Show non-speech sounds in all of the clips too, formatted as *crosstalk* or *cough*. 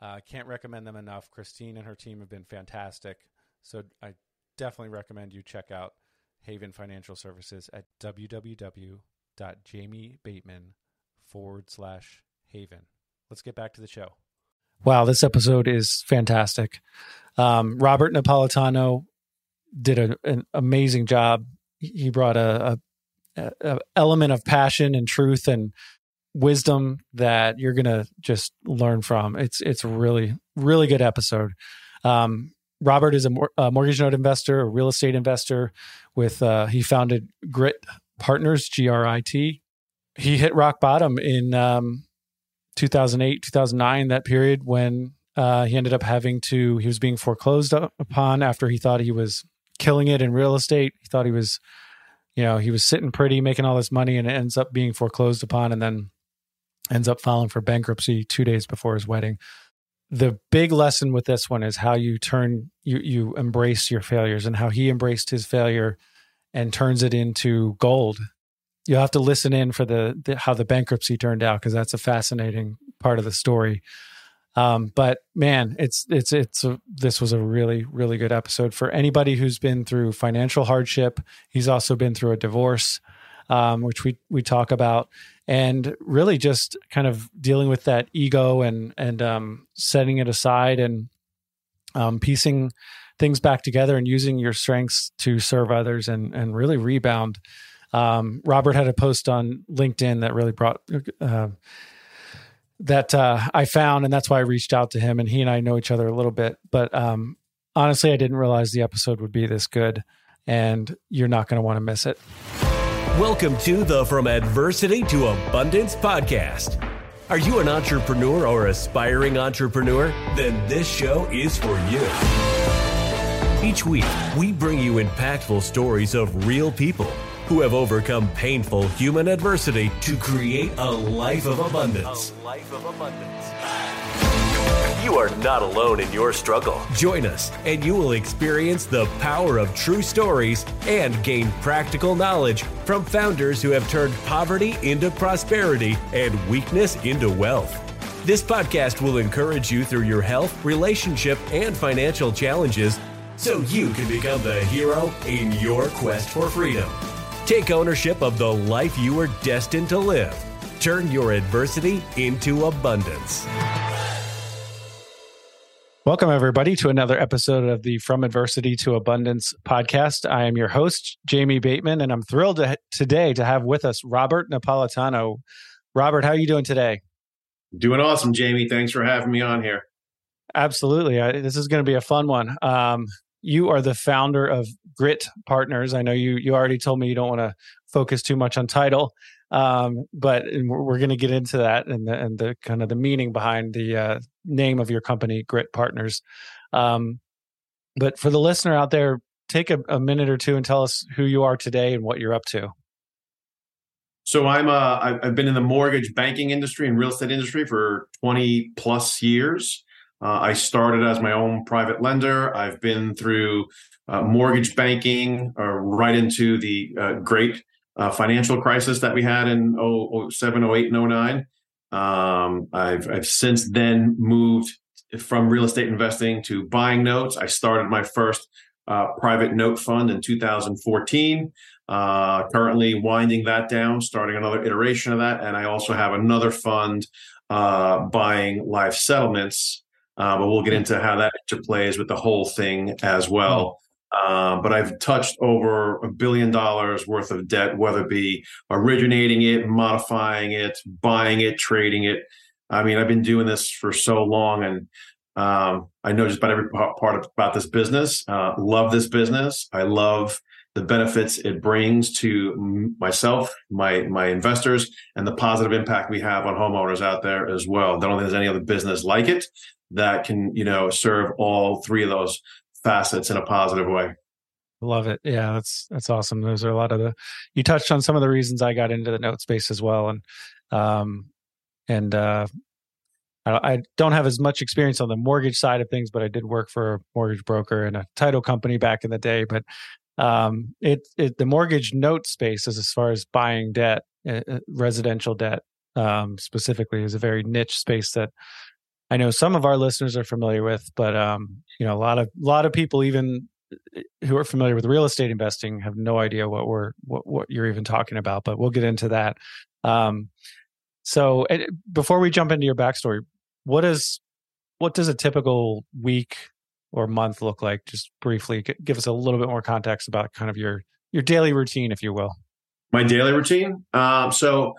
I uh, can't recommend them enough. Christine and her team have been fantastic. So I definitely recommend you check out Haven Financial Services at www.jamiebateman forward slash haven. Let's get back to the show. Wow, this episode is fantastic. Um, Robert Napolitano did a, an amazing job. He brought a, a, a, element of passion and truth and wisdom that you're gonna just learn from. It's it's really really good episode. Um, Robert is a, mor- a, mortgage note investor, a real estate investor. With uh, he founded Grit Partners, G R I T. He hit rock bottom in um, 2008, 2009, that period when uh, he ended up having to, he was being foreclosed upon after he thought he was killing it in real estate. He thought he was, you know, he was sitting pretty, making all this money, and it ends up being foreclosed upon and then ends up filing for bankruptcy two days before his wedding. The big lesson with this one is how you turn, you, you embrace your failures and how he embraced his failure and turns it into gold you'll have to listen in for the, the how the bankruptcy turned out because that's a fascinating part of the story. Um, but man, it's it's it's a, this was a really really good episode for anybody who's been through financial hardship. He's also been through a divorce, um, which we we talk about, and really just kind of dealing with that ego and and um, setting it aside and um, piecing things back together and using your strengths to serve others and and really rebound um, Robert had a post on LinkedIn that really brought uh, that uh, I found, and that's why I reached out to him. And he and I know each other a little bit, but um, honestly, I didn't realize the episode would be this good, and you're not going to want to miss it. Welcome to the From Adversity to Abundance podcast. Are you an entrepreneur or aspiring entrepreneur? Then this show is for you. Each week, we bring you impactful stories of real people who have overcome painful human adversity to create a life of abundance. A life of abundance. You are not alone in your struggle. Join us, and you will experience the power of true stories and gain practical knowledge from founders who have turned poverty into prosperity and weakness into wealth. This podcast will encourage you through your health, relationship, and financial challenges so you can become the hero in your quest for freedom. Take ownership of the life you are destined to live. Turn your adversity into abundance. Welcome, everybody, to another episode of the From Adversity to Abundance podcast. I am your host, Jamie Bateman, and I'm thrilled to, today to have with us Robert Napolitano. Robert, how are you doing today? Doing awesome, Jamie. Thanks for having me on here. Absolutely. I, this is going to be a fun one. Um, you are the founder of Grit Partners. I know you you already told me you don't want to focus too much on title, um, but we're going to get into that and the, and the kind of the meaning behind the uh, name of your company, Grit Partners. Um, but for the listener out there, take a, a, minute or two and tell us who you are today and what you're up to. So I'm uh, I've been in the mortgage banking industry and real estate industry for 20 plus years. Uh, I started as my own private lender. I've been through uh, mortgage banking uh, right into the uh, great uh, financial crisis that we had in 07, 08, and 09. Um, I've, I've since then moved from real estate investing to buying notes. I started my first uh, private note fund in 2014. currently winding that down, starting another iteration of that. And I also have another fund buying life settlements uh, but we'll get into how that interplays with the whole thing as well. Uh, but I've touched over a billion dollars worth of debt, whether it be originating it, modifying it, buying it, trading it. I mean, I've been doing this for so long, and um, I know just about every part of, about this business. Uh, love this business. I love the benefits it brings to myself, my my investors, and the positive impact we have on homeowners out there as well. I don't think there's any other business like it that can you know serve all three of those facets in a positive way. Love it. Yeah, that's that's awesome. Those are a lot of the you touched on some of the reasons I got into the note space as well, and um, and uh, I, don't have as much experience on the mortgage side of things, but I did work for a mortgage broker and a title company back in the day. But um, it, it the mortgage note space, is as far as buying debt, uh, residential debt um, specifically, is a very niche space that I know some of our listeners are familiar with, but um, you know, a lot of a lot of people even uh, who are familiar with real estate investing have no idea what we're what, what you're even talking about. But we'll get into that. Um, so before we jump into your backstory, what is what does a typical week or month look like? Just briefly, give us a little bit more context about kind of your your daily routine, if you will. My daily routine. Um, so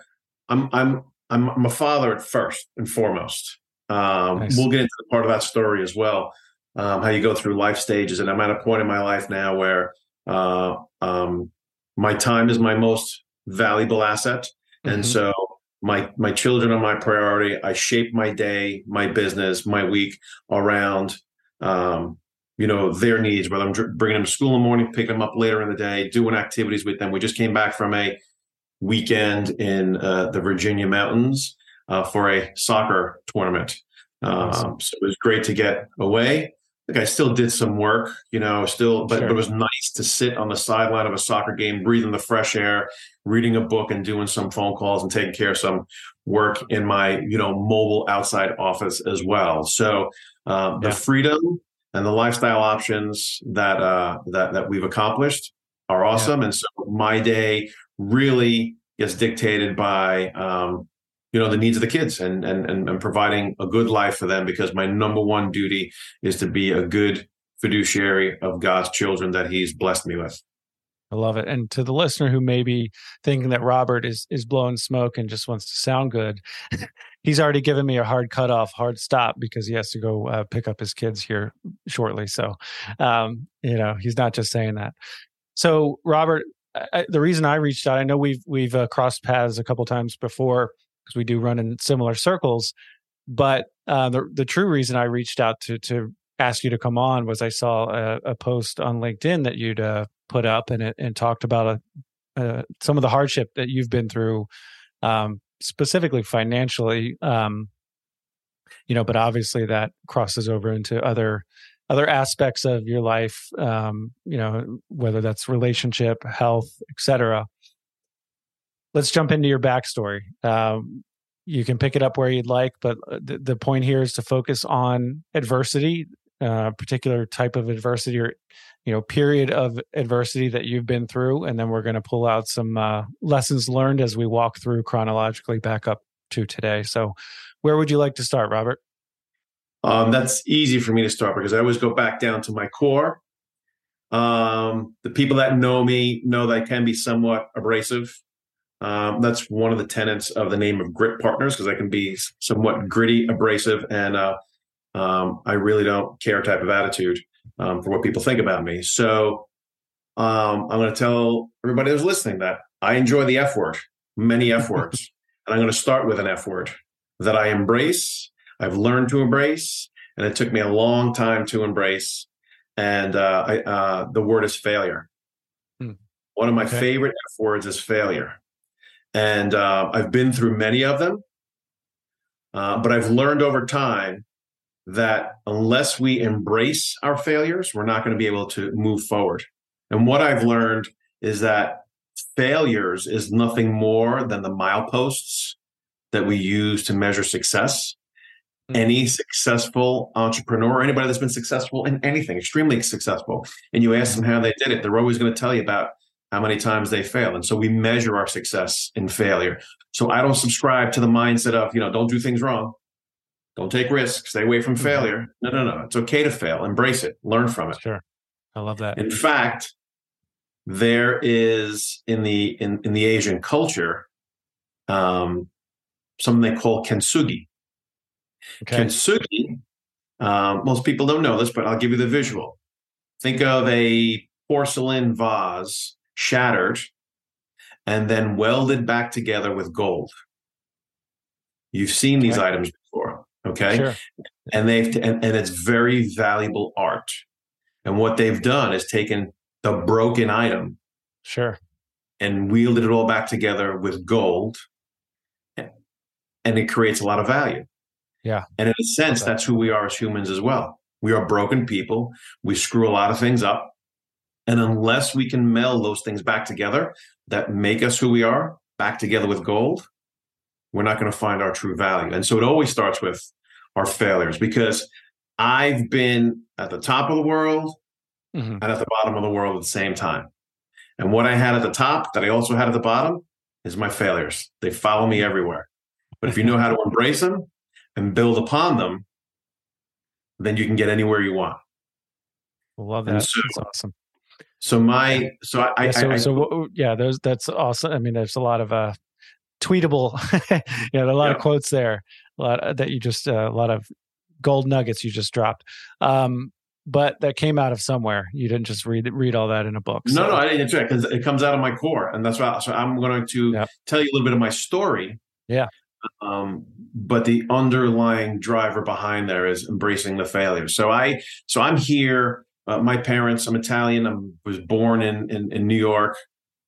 I'm I'm I'm a father at first and foremost. Um, nice. We'll get into the part of that story as well, um, how you go through life stages. And I'm at a point in my life now where uh, um, my time is my most valuable asset, mm-hmm. and so my my children are my priority. I shape my day, my business, my week around um, you know their needs. Whether I'm bringing them to school in the morning, picking them up later in the day, doing activities with them. We just came back from a weekend in uh, the Virginia mountains uh, for a soccer tournament. Um, So it was great to get away. Like I still did some work, you know, still, but, sure. but, it was nice to sit on the sideline of a soccer game, breathing the fresh air, reading a book, and doing some phone calls and taking care of some work in my, you know, mobile outside office as well. So uh, the yeah. freedom and the lifestyle options that uh, that that we've accomplished are awesome, yeah. and so my day really gets dictated by um, you know the needs of the kids and, and and providing a good life for them because my number one duty is to be a good fiduciary of God's children that He's blessed me with. I love it. And to the listener who may be thinking that Robert is is blowing smoke and just wants to sound good, *laughs* he's already given me a hard cutoff, hard stop because he has to go uh, pick up his kids here shortly. So, um, you know, he's not just saying that. So, Robert, I, the reason I reached out, I know we've we've uh, crossed paths a couple times before because we do run in similar circles. But uh, the the true reason I reached out to to ask you to come on was I saw a, a post on LinkedIn that you'd uh, put up and it, and talked about a, uh, some of the hardship that you've been through, um, specifically financially. Um, you know, but obviously that crosses over into other other aspects of your life. Um, you know, whether that's relationship, health, etc let's jump into your backstory. Um, you can pick it up where you'd like, but uh, the, the point here is to focus on adversity, uh, particular type of adversity or you know period of adversity that you've been through, and then we're going to pull out some uh, lessons learned as we walk through chronologically back up to today. So, where would you like to start, Robert? Um, that's easy for me to start because I always go back down to my core. Um, the people that know me know that I can be somewhat abrasive. Um, that's one of the tenets of the name of Grit Partners because I can be somewhat gritty, abrasive, and uh, um, I really don't care type of attitude um, for what people think about me. So um, I'm going to tell everybody who's listening that I enjoy the F word, many F *laughs* words, and I'm going to start with an F word that I embrace. I've learned to embrace, and it took me a long time to embrace. And uh, I, uh, the word is failure. Hmm. One of my okay. favorite F words is failure and uh, I've been through many of them. Uh, but I've learned over time that unless we embrace our failures, we're not going to be able to move forward. And what I've learned is that failures is nothing more than the mileposts that we use to measure success. Mm-hmm. Any successful entrepreneur, anybody that's been successful in anything, extremely successful, and you ask them how they did it, they're always going to tell you about how many times they fail. And so we measure our success in failure. So I don't subscribe to the mindset of, you know, don't do things wrong. Don't take risks. Stay away from Mhm. failure. No, no, no. It's okay to fail. Embrace it. Learn from it. Sure. I love that. In fact, there is in the in, in the Asian culture um, something they call kintsugi. Okay. Kintsugi. Um, most people don't know this, but I'll give you the visual. Think of a porcelain vase shattered and then welded back together with gold. You've seen these Okay. items before, okay? Sure. and they've and, and it's very valuable art. And what they've done is taken the broken item Sure. and wielded it all back together with gold, and it creates a lot of value. Yeah. And in a sense, Okay. that's who we are as humans as well. We are broken people. We screw a lot of things up. And unless we can meld those things back together that make us who we are, back together with gold, we're not going to find our true value. And so it always starts with our failures because I've been at the top of the world Mhm. and at the bottom of the world at the same time. And what I had at the top that I also had at the bottom is my failures. They follow me everywhere. But if you know how to embrace them and build upon them, then you can get anywhere you want. Love that. so- That's awesome. So my so I, I, yeah, so, I, so yeah, those that's awesome. I mean, there's a lot of uh, tweetable, *laughs* you know, a lot of quotes there, a lot uh, that you just uh, a lot of gold nuggets you just dropped. Um, but that came out of somewhere. You didn't just read read all that in a book. no so- no I didn't do it because it comes out of my core, and that's why. So I'm going to Yeah. tell you a little bit of my story. Yeah. Um, but the underlying driver behind there is embracing the failure. So I so I'm here. Uh, my parents, I'm Italian. I was born in in, in New York,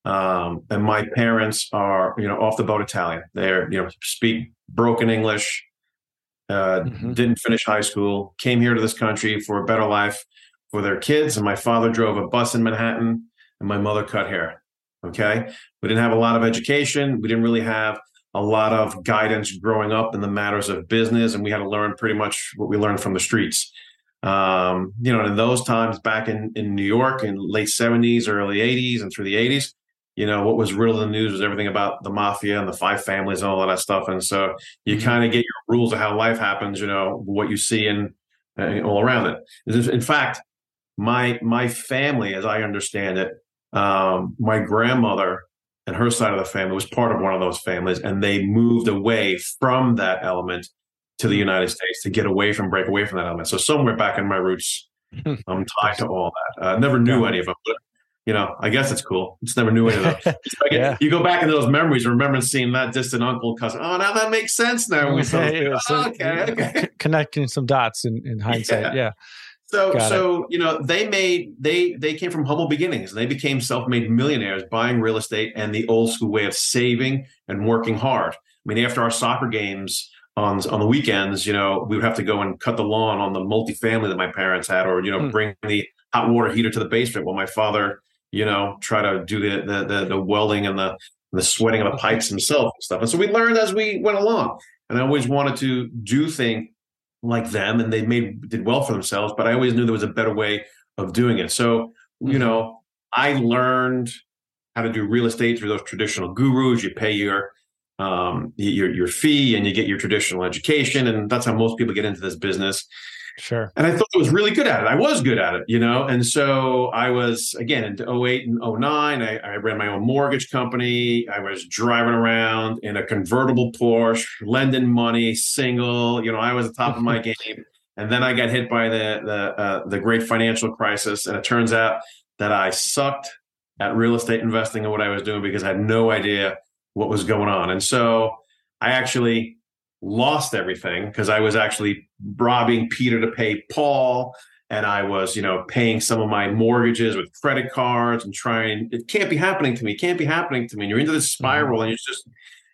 um, and my parents are you know off the boat Italian. They're you know speak broken English. Uh, Mhm. Didn't finish high school. Came here to this country for a better life for their kids. And my father drove a bus in Manhattan, and my mother cut hair. Okay, we didn't have a lot of education. We didn't really have a lot of guidance growing up in the matters of business, and we had to learn pretty much what we learned from the streets. Um, you know, in those times back in, in New York in late 70s, early 80s, and through the 80s, you know, what was real in the news was everything about the mafia and the five families and all of that stuff. And so you Mhm. kind of get your rules of how life happens, you know, what you see in uh, all around it. In fact, my my family, as I understand it, um, my grandmother and her side of the family was part of one of those families, and they moved away from that element to the United States to get away from, break away from that element. So somewhere back in my roots, I'm tied to all that. Uh, never knew any of them, but you know, I guess it's cool. It's never knew any of *laughs* like Yeah. You go back into those memories, remember seeing that distant uncle, cousin. Oh, now that makes sense. Now when we saw Yeah, yeah, so, oh, okay, okay. connecting some dots in, in hindsight. Yeah. So, Got it. so you know, they made they they came from humble beginnings, and they became self-made millionaires buying real estate and the old school way of saving and working hard. I mean, after our soccer games on on the weekends, you know, we would have to go and cut the lawn on the multifamily that my parents had, or you know, Hmm. bring the hot water heater to the basement while my father, you know, try to do the the the, the welding and the the sweating of the pipes himself and stuff. And so we learned as we went along. And I always wanted to do things like them, and they made did well for themselves. But I always knew there was a better way of doing it. So you Mhm. know, I learned how to do real estate through those traditional gurus. You pay your um your your fee and you get your traditional education and that's how most people get into this business Sure. and I thought I was really good at it. I was good at it, you know. And so I was again in 08 and 09. I, I ran my own mortgage company. I was driving around in a convertible Porsche, lending money, single. You know, I was at the top of my *laughs* game. And then I got hit by the the uh, the great financial crisis, and it turns out that I sucked at real estate investing and what I was doing because I had no idea what was going on. And so I actually lost everything because I was actually robbing Peter to pay Paul. And I was, you know, paying some of my mortgages with credit cards and trying, it can't be happening to me, It can't be happening to me. And you're into this spiral and it's just,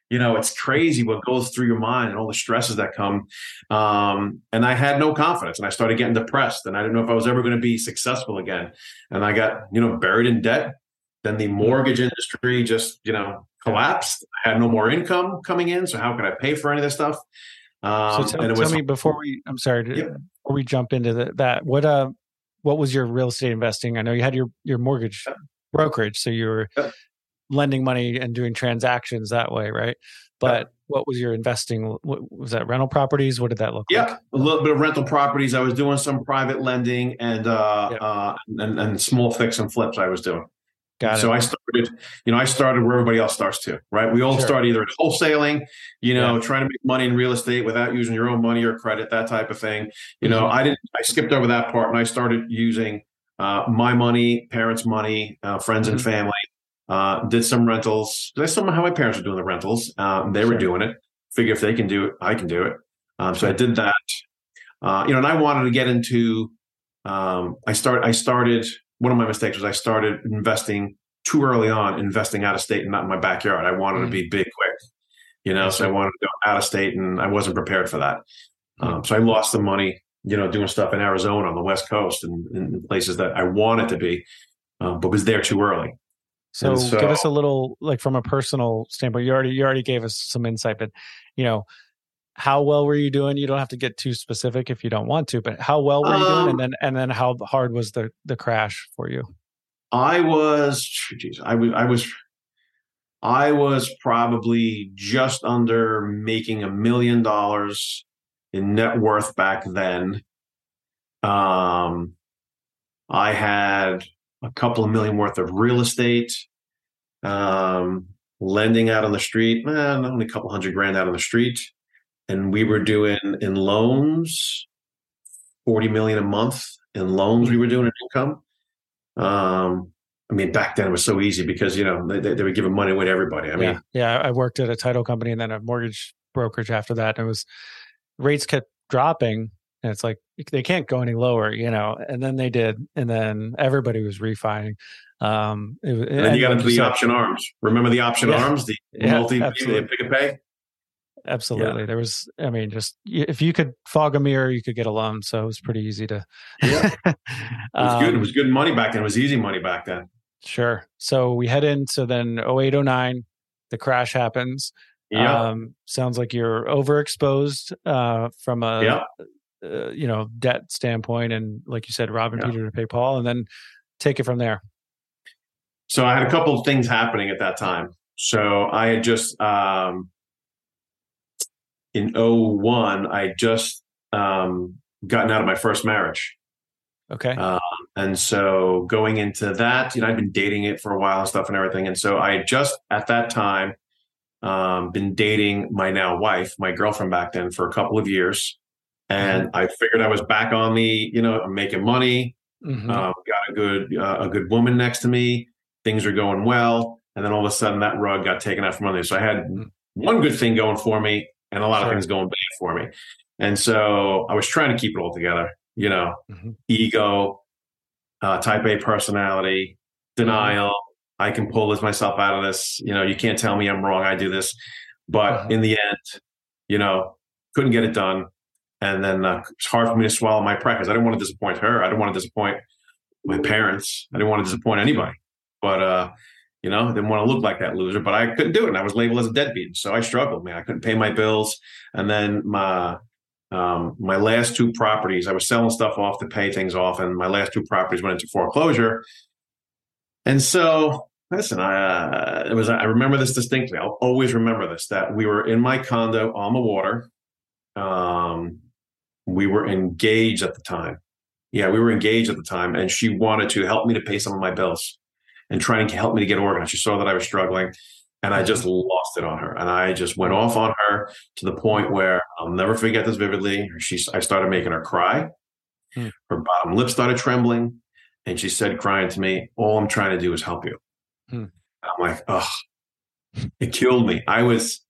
you know, it's crazy what goes through your mind and all the stresses that come. Um, and I had no confidence and I started getting depressed and I didn't know if I was ever going to be successful again. And I got, you know, buried in debt. Then the mortgage industry just, you know, collapsed. I had no more income coming in. So how could I pay for any of this stuff? Um, so tell, tell me before we, I'm sorry, before we jump into the, that, what, uh, what was your real estate investing? I know you had your, your mortgage brokerage. So you were lending money and doing transactions that way. Right. But what was your investing? What, was that rental properties? What did that look yeah, like? Yeah, a little bit of rental properties. I was doing some private lending and uh, uh, and, and small fix and flips. I was doing. Got so it. I started, you know, I started where everybody else starts too, right? We all Sure. start either wholesaling, you know, trying to make money in real estate without using your own money or credit, that type of thing. You know, Mhm. I didn't, I skipped over that part and I started using uh, my money, parents' money, uh, friends and Mhm. family. Uh, did some rentals. I saw how my parents were doing the rentals. Um, they were doing it. Figure if they can do it, I can do it. Um, so I did that. Uh, you know, and I wanted to get into. Um, I start. I started. One of my mistakes was I started investing too early on, investing out of state and not in my backyard. I wanted to Mm. be big quick, you know. So I wanted to go out of state, and I wasn't prepared for that. Mm. Um, so I lost the money, you know, doing stuff in Arizona on the West Coast and in places that I wanted to be, uh, but was there too early. So, And give us a little like from a personal standpoint. You already you already gave us some insight, but you know, how well were you doing? You don't have to get too specific if you don't want to, but how well were you doing? Um, And then and then how hard was the the crash for you? I was, geez, I was, I was, I was probably just under making a million dollars in net worth back then. Um, I had a couple of million worth of real estate, um, lending out on the street, eh, only a couple hundred grand out on the street. And we were doing in loans, 40 million a month in loans we were doing in income. Um, I mean, back then it was so easy because, you know, they, they were giving money away to everybody. I mean, yeah, yeah. I worked at a title company and then a mortgage brokerage after that. And it was rates kept dropping, and it's like they can't go any lower, you know. And then they did, and then everybody was refining. Um, it, and then you got into the option arms. Remember the option Yeah. arms, the Yeah, multi, absolutely. pick and pay? Absolutely. There was, I mean, just if you could fog a mirror, you could get a loan. So it was pretty easy to. Yeah. *laughs* It was good. It Um, was good money back then. It was easy money back then. Sure. So we head into then 08, 09, the crash happens. Yeah. Um, sounds like you're overexposed uh, from a, yeah. uh, you know, debt standpoint. And like you said, robbing Yeah. Peter to pay Paul, and then take it from there. So I had a couple of things happening at that time. So I had just um, in 01, I just um, gotten out of my first marriage. Okay. Uh, And so going into that, you know, I'd been dating it for a while and stuff and everything. And so I just at that time um, been dating my now wife, my girlfriend back then for a couple of years. And I figured I was back on the, you know, I'm making money, Mhm. uh, got a good uh, a good woman next to me. Things are going well, and then all of a sudden that rug got taken out from under me. So I had Mhm. one good thing going for me, and a lot Sure. of things going bad for me. And so I was trying to keep it all together. You know, Mhm. ego, uh, Type A personality, denial. I can pull this myself out of this. You know, you can't tell me I'm wrong. I do this, but Mhm. in the end, you know, couldn't get it done. And then uh, it's hard for me to swallow my pride because I didn't want to disappoint her. I didn't want to disappoint my parents. I didn't want to disappoint anybody. But uh, you know, didn't want to look like that loser. But I couldn't do it. And I was labeled as a deadbeat, so I struggled. Man, I couldn't pay my bills. And then my um, my last two properties, I was selling stuff off to pay things off, and my last two properties went into foreclosure. And so, listen, I uh, it was I remember this distinctly. I'll always remember this. That we were in my condo on the water. Um, we were engaged at the time. Yeah, we were engaged at the time, and she wanted to help me to pay some of my bills and trying to help me to get organized. She saw that I was struggling, and I just lost it on her. And I just went off on her to the point where I'll never forget this vividly. She, I started making her cry. Hmm. Her bottom lip started trembling, and she said, crying to me, "All I'm trying to do is help you." Hmm. I'm like, "Ugh!" It killed me. I was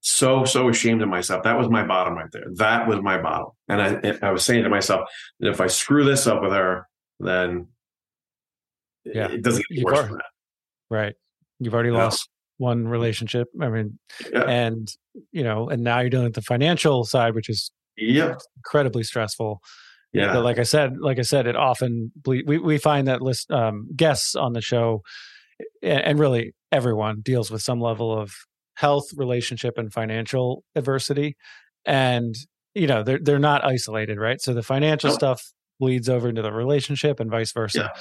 so so ashamed of myself. That was my bottom right there. That was my bottom. And I I was saying to myself that if I screw this up with her, then Yeah. it doesn't get worse already- than that. Right. You've already Yeah. lost one relationship. I mean, Yeah. and you know, and now you're dealing with the financial side, which is Yep. incredibly stressful. Yeah. But like I said, like I said, it often ble- we we find that list um, guests on the show, and, really everyone deals with some level of health, relationship, and financial adversity, and you know they're they're not isolated, right? So the financial No. stuff bleeds over into the relationship, and vice versa.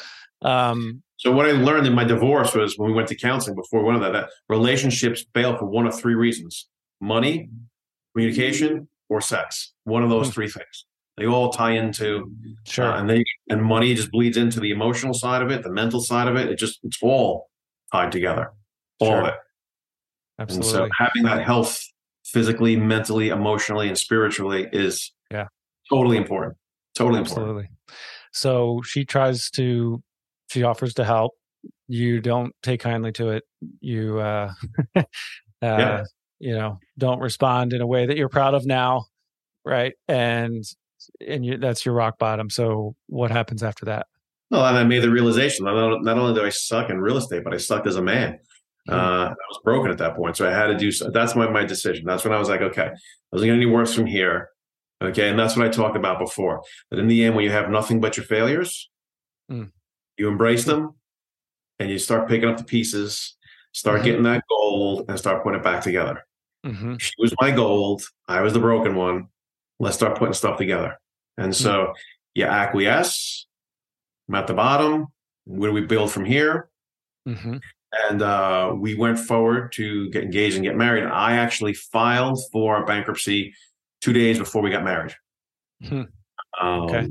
Um, So what I learned in my divorce was when we went to counseling before one of that, that relationships fail for one of three reasons: money, communication, or sex. One of those three things. They all tie into, Sure. uh, and they and money just bleeds into the emotional side of it, the mental side of it. It just it's all tied together, all Sure. of it. Absolutely. And so having that health physically, mentally, emotionally, and spiritually is Yeah. totally important. Totally important. Absolutely. So she tries to, she offers to help. You don't take kindly to it. You, uh, *laughs* uh, Yeah. you know, don't respond in a way that you're proud of now, right? And and you, that's your rock bottom. So what happens after that? Well, and I made the realization not, not only do I suck in real estate, but I sucked as a man. Hmm. Uh, I was broken at that point, so I had to do. So, that's my my decision. That's when I was like, okay, I wasn't going to any worse from here. Okay, and that's what I talked about before. That in the end, when you have nothing but your failures, Mm. You embrace them, and you start picking up the pieces, start Mhm. getting that gold, and start putting it back together. hmm She was my gold. I was the broken one. Let's start putting stuff together. And so you acquiesce. I'm at the bottom. Where do we build from here? hmm And uh, we went forward to get engaged and get married. I actually filed for bankruptcy two days before we got married. Hmm. Um, Okay.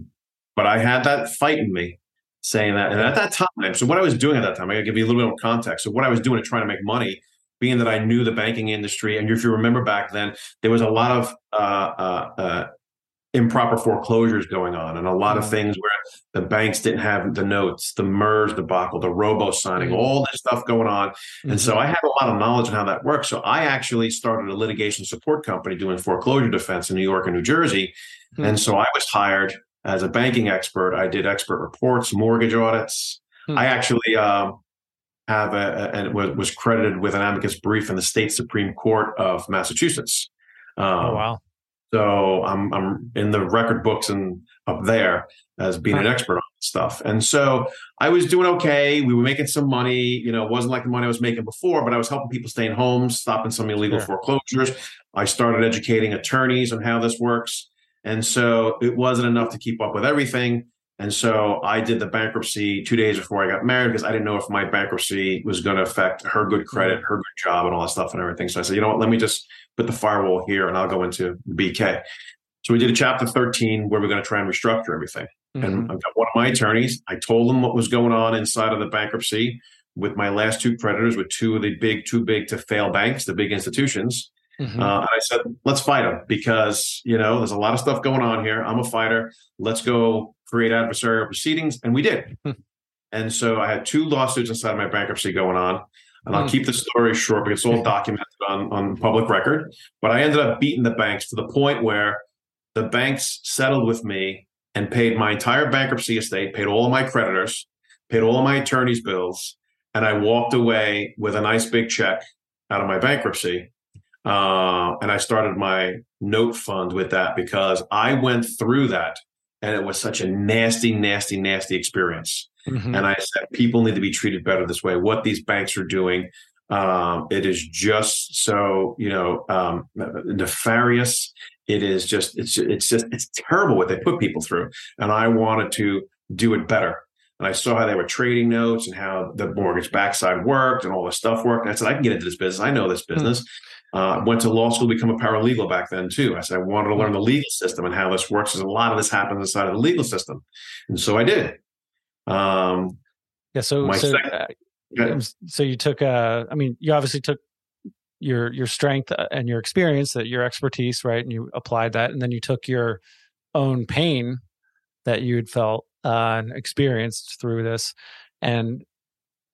But I had that fight in me saying that. And at that time, so what I was doing at that time, I gotta give you a little bit more context. So what I was doing to try to make money, being that I knew the banking industry, and if you remember back then, there was a lot of uh, uh, uh, improper foreclosures going on, and a lot of Mhm. things where the banks didn't have the notes, the MERS debacle, the robo signing, Mhm. all this stuff going on. And so Mm-hmm. I have a lot of knowledge on how that works. So I actually started a litigation support company doing foreclosure defense in New York and New Jersey. Hmm. And so I was hired as a banking expert. I did expert reports, mortgage audits. Hmm. I actually um, have a, and was, was credited with an amicus brief in the state Supreme Court of Massachusetts. Um, oh wow. so I'm I'm in the record books and up there as being an expert on stuff. And so I was doing okay. We were making some money. You know, it wasn't like the money I was making before, but I was helping people stay in homes, stopping some illegal Sure. foreclosures. I started educating attorneys on how this works. And so it wasn't enough to keep up with everything. And so I did the bankruptcy two days before I got married because I didn't know if my bankruptcy was going to affect her good credit, her good job, and all that stuff and everything. So I said, you know what, let me just put the firewall here and I'll go into BK. So we did a chapter 13 where we're going to try and restructure everything. Mhm. And I've got one of my attorneys. I told them what was going on inside of the bankruptcy with my last two creditors, with two of the big, too big to fail banks, the big institutions. Mhm. Uh, and I said, let's fight them because, you know, there's a lot of stuff going on here. I'm a fighter. Let's go create adversarial proceedings. And we did. Hmm. and so I had two lawsuits inside of my bankruptcy going on. And I'll Hmm. keep the story short because it's all *laughs* documented on, on public record. But I ended up beating the banks to the point where the banks settled with me and paid my entire bankruptcy estate, paid all of my creditors, paid all of my attorney's bills. And I walked away with a nice big check out of my bankruptcy. Uh, and I started my note fund with that because I went through that and it was such a nasty, nasty, nasty experience. Mhm. And I said, people need to be treated better this way. What these banks are doing, um, it is just so you know um, nefarious. It is just it's it's just it's terrible what they put people through. And I wanted to do it better. And I saw how they were trading notes and how the mortgage backside worked and all this stuff worked. And I said, I can get into this business. I know this business. Uh, went to law school to become a paralegal back then too. I said I wanted to learn the legal system and how this works. Because a lot of this happens inside of the legal system, and so I did. Um, Yeah. So, so, second- uh, so you took, uh, I mean, you obviously took your, your strength uh, and your experience that your expertise, right. And you applied that. And then you took your own pain that you had felt, uh, and experienced through this. And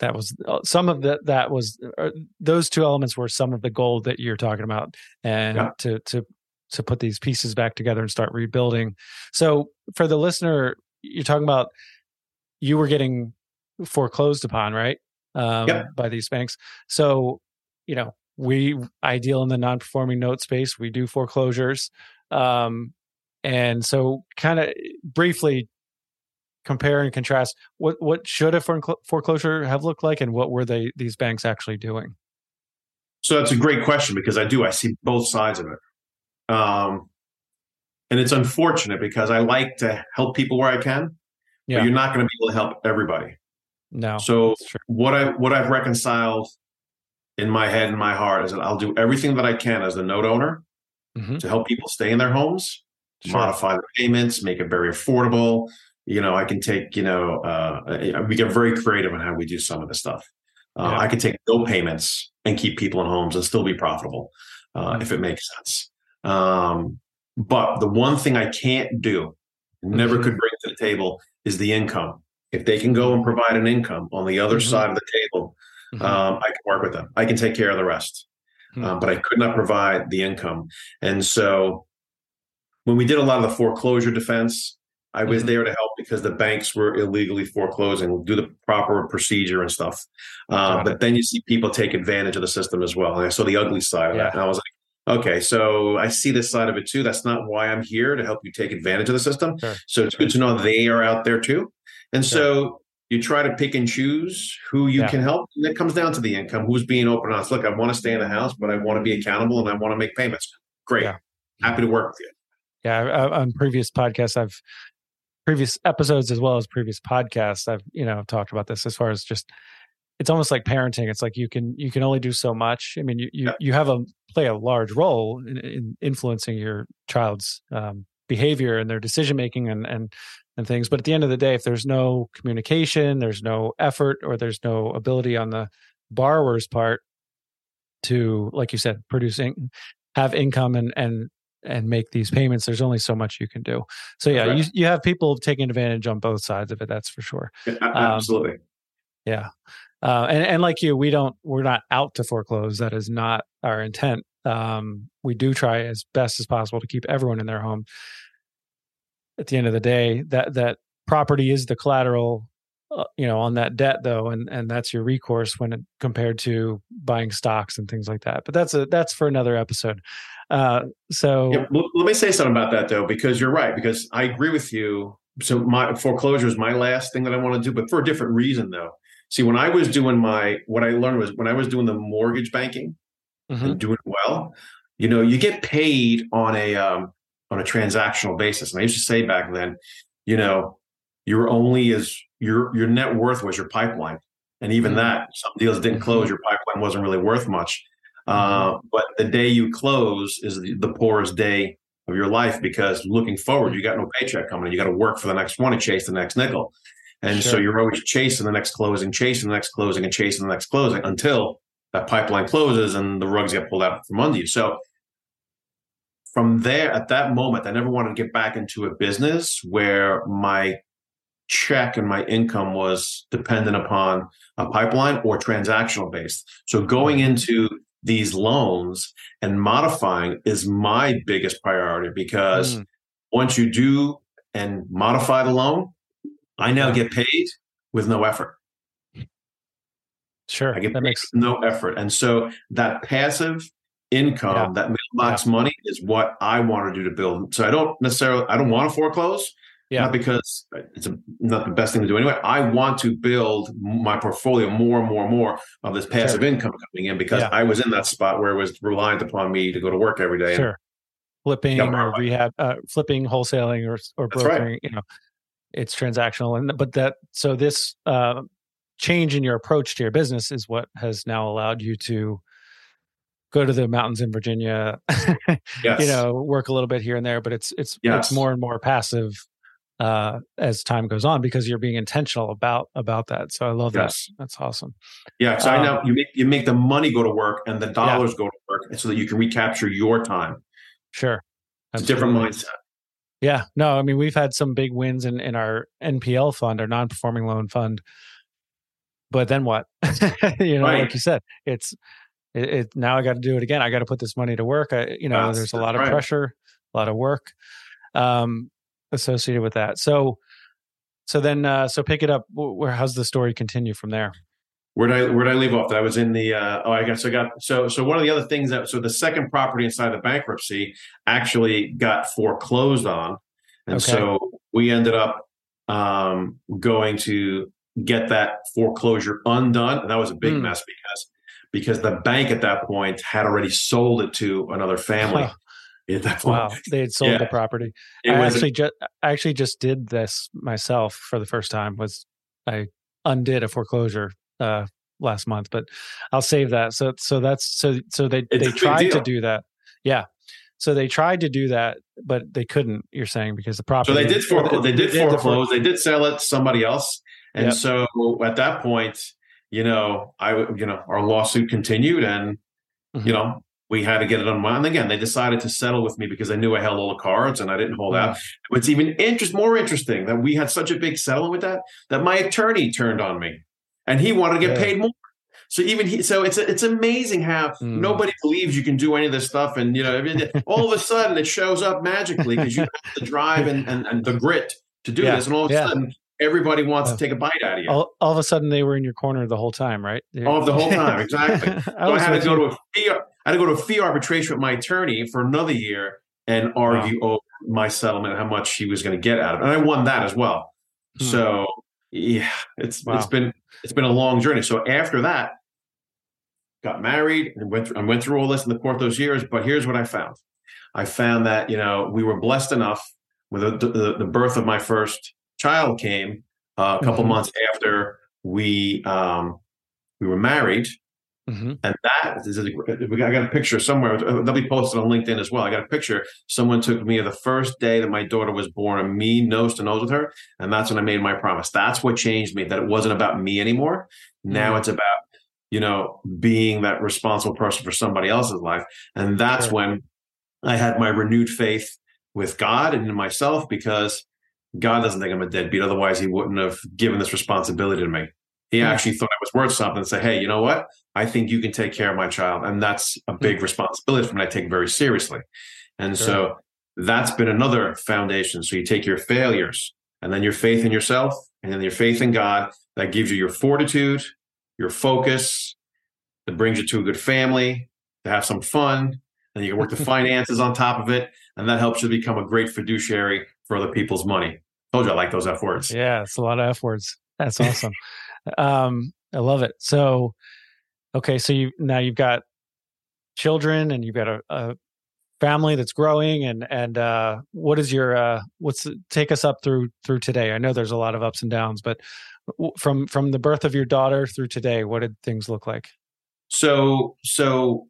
that was uh, some of that, that was, uh, those two elements were some of the gold that you're talking about. And Yeah. to, to, to put these pieces back together and start rebuilding. So for the listener, you're talking about you were getting foreclosed upon, right? Um, Yep. By these banks. So, you know, we I deal in the non-performing note space. We do foreclosures, um, and so kind of briefly compare and contrast what what should a foreclosure have looked like, and what were they these banks actually doing? So that's a great question because I do. I see both sides of it. Um, and it's unfortunate because I like to help people where I can, Yeah. but you're not going to be able to help everybody. No, So what I what I've reconciled in my head and my heart is that I'll do everything that I can as the note owner Mhm. to help people stay in their homes, Sure. modify the payments, make it very affordable. You know, I can take, you know, uh, we get very creative on how we do some of this stuff. Uh, Yeah. I can take no payments and keep people in homes and still be profitable uh, Mhm. if it makes sense. Um, but the one thing I can't do, never Mhm. could bring to the table, is the income. If they can go and provide an income on the other Mhm. side of the table, Mhm. um, I can work with them. I can take care of the rest. Hmm. Um, but I could not provide the income. And so when we did a lot of the foreclosure defense, I was Mhm. there to help because the banks were illegally foreclosing, do the proper procedure and stuff. Uh, but then you see people take advantage of the system as well. And I saw the ugly side of Yeah. that. And I was like, okay, so I see this side of it too. That's not why I'm here to help you take advantage of the system. Sure. So it's good to know they are out there too. And so you try to pick and choose who you Yeah. can help. And it comes down to the income, who's being open and honest. Look, I want to stay in the house, but I want to be accountable and I want to make payments. Great. Yeah. Happy to work with you. yeah on previous podcasts i've previous episodes as well as previous podcasts i've you know talked about this as far as just it's almost like parenting. It's like you can you can only do so much. I mean you you, you have a play a large role in, in influencing your child's um, behavior and their decision making and and and things. But at the end of the day if there's no communication there's no effort or there's no ability on the borrower's part to like you said producing have income and and and make these payments there's only so much you can do. So yeah you, you have people taking advantage on both sides of it that's for sure. Yeah, a- Absolutely. yeah. Uh, and, and like you we don't we're not out to foreclose that is not our intent. Um, we do try as best as possible to keep everyone in their home. At the end of the day that that property is the collateral uh, you know on that debt though and and that's your recourse when it, compared to buying stocks and things like that. But that's a that's for another episode uh so Yeah, let me say something about that though, because you're right. Because I agree with you. So my foreclosure is my last thing that I want to do, but for a different reason though. See, when I was doing my, what I learned was when I was doing the mortgage banking mhm, and doing well, you know, you get paid on a um, on a transactional basis. And I used to say back then, you know, you're only as your your net worth was your pipeline, and even Mhm. that some deals didn't close. Your pipeline wasn't really worth much. Uh, but the day you close is the, the poorest day of your life because looking forward, you got no paycheck coming. You got to work for the next one and chase the next nickel. And so you're always chasing the next closing, chasing the next closing, and chasing the next closing until that pipeline closes and the rugs get pulled out from under you. So from there, at that moment, I never wanted to get back into a business where my check and my income was dependent upon a pipeline or transactional based. So going into these loans and modifying is my biggest priority because Mm. once you do and modify the loan, I now get paid with no effort. sure I get that paid makes with no effort. And so that passive income, Yeah. that mailbox money is what I want to do to build. So I don't necessarily, I don't want to foreclose. Yeah. Not because it's a, not the best thing to do anyway. I want to build my portfolio more and more and more of this passive income coming in because Yeah. I was in that spot where it was reliant upon me to go to work every day. And sure flipping or rehab uh, flipping wholesaling or or That's right. brokering you know it's transactional and but that so this uh change in your approach to your business is what has now allowed you to go to the mountains in Virginia *laughs* yes. you know work a little bit here and there but it's it's Yes. it's more and more passive uh as time goes on because you're being intentional about about that so i love Yes. that that's awesome Yeah, so I Um, know you make you make the money go to work and the dollars go to work, so that you can recapture your time. sure It's a different mindset. Yeah, no, I mean we've had some big wins in in our NPL fund, our non-performing loan fund. But then what? *laughs* you know, Right. like you said, it's it, it now I got to do it again. I got to put this money to work. I, you know, Yes, there's a that's lot of right. pressure, a lot of work um associated with that. So so then uh so pick it up where how's the story continue from there? Where did I where did I leave off? That I was in the uh, oh I guess I got so so one of the other things that so the second property inside the bankruptcy actually got foreclosed on, and Okay. so we ended up um, going to get that foreclosure undone, and that was a big Hmm. mess because because the bank at that point had already sold it to another family. Huh. At that point, Wow, they had sold the property. it I actually just I actually just did this myself for the first time. Was I undid a foreclosure uh, last month, but I'll save that. So so that's so so they It's they tried to do that. Yeah. So they tried to do that, but they couldn't. You're saying because the property. So they did foreclose. They did the for- foreclose. They did sell it to somebody else. And Yep. so at that point, you know, I you know our lawsuit continued, and Mhm. you know we had to get it unwound. And again, they decided to settle with me because they knew I held all the cards and I didn't hold out. What's even interest more interesting that we had such a big settlement with that that my attorney turned on me, and he wanted to get Yeah. paid more. So even he, so it's it's amazing how Mm. nobody believes you can do any of this stuff, and you know, all of a sudden it shows up magically because you have the drive and, and, and the grit to do Yeah, this, and all of a yeah. sudden everybody wants Yeah. to take a bite out of you. all, all of a sudden they were in your corner the whole time, right? Oh, the whole *laughs* time, exactly. *laughs* I So I had to go you. to a. I had to go to a fee arbitration with my attorney for another year and argue over my settlement and how much he was going to get out of it, and I won that as well. Hmm. So yeah, it's Wow. it's been it's been a long journey. So after that, got married and went through, I went through all this in the court those years. But here's what I found: I found that you know we were blessed enough with the, the, the birth of my first child came uh, a couple Mhm. months after we um, we were married. Mhm. And that is, I got a picture somewhere. uh, They'll be posted on LinkedIn as well. I got a picture. Someone took me the first day that my daughter was born, and me nose to nose with her, and that's when I made my promise. That's what changed me. That it wasn't about me anymore. Now Mm. it's about you know being that responsible person for somebody else's life, and that's Sure. when I had my renewed faith with God and in myself because God doesn't think I'm a deadbeat. Otherwise, He wouldn't have given this responsibility to me. He Hmm. actually thought I was worth something and say, hey, you know what? I think you can take care of my child. And that's a big responsibility for me I take very seriously. And Sure. so that's been another foundation. So you take your failures and then your faith in yourself and then your faith in God that gives you your fortitude, your focus, that brings you to a good family, to have some fun, and you can work the *laughs* finances on top of it. And that helps you become a great fiduciary for other people's money. Told you I like those F words. Yeah, it's a lot of F words. That's awesome. *laughs* um, I love it. So, okay, so you now you've got children and you've got a, a family that's growing, and and uh, what is your uh, what's take us up through through today? I know there's a lot of ups and downs, but from from the birth of your daughter through today, what did things look like? So, so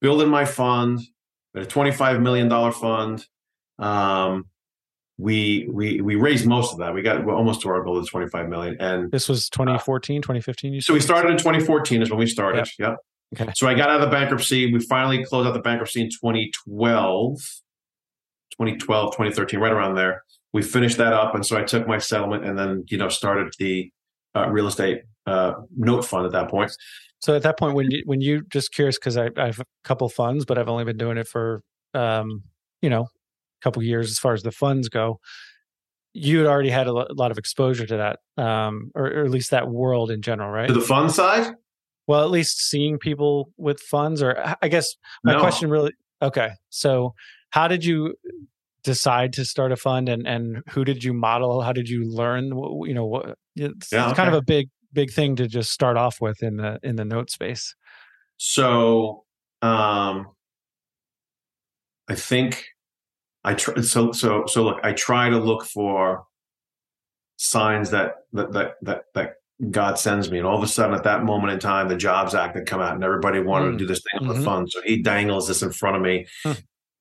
building my fund, a twenty-five million dollar fund. Um, we we we raised most of that. We got almost to our goal of twenty-five million, and This was 2014, 2015. You so we started in 2014 is when we started. Yep. Okay. So I got out of the bankruptcy. We finally closed out the bankruptcy in 2012, 2012, 2013, right around there. We finished that up, and so I took my settlement and then you know started the uh, real estate uh, note fund at that point. So at that point, when you when you just curious because I, I have a couple funds, but I've only been doing it for um, you know couple years as far as the funds go. You had already had a lot of exposure to that, um, or, or at least that world in general, right? To the fund side, well, at least seeing people with funds, or I guess my No. question really okay. So, how did you decide to start a fund, and and who did you model? How did you learn? You know, what it's, Yeah, it's kind of a big big thing to just start off with in the in the note space. So um I think I try so so so look, I try to look for signs that that that that, that God sends me. And all of a sudden at that moment in time, the Jobs Act had come out and everybody wanted Mm. to do this thing on Mhm. the fund. So he dangles this in front of me, Hmm.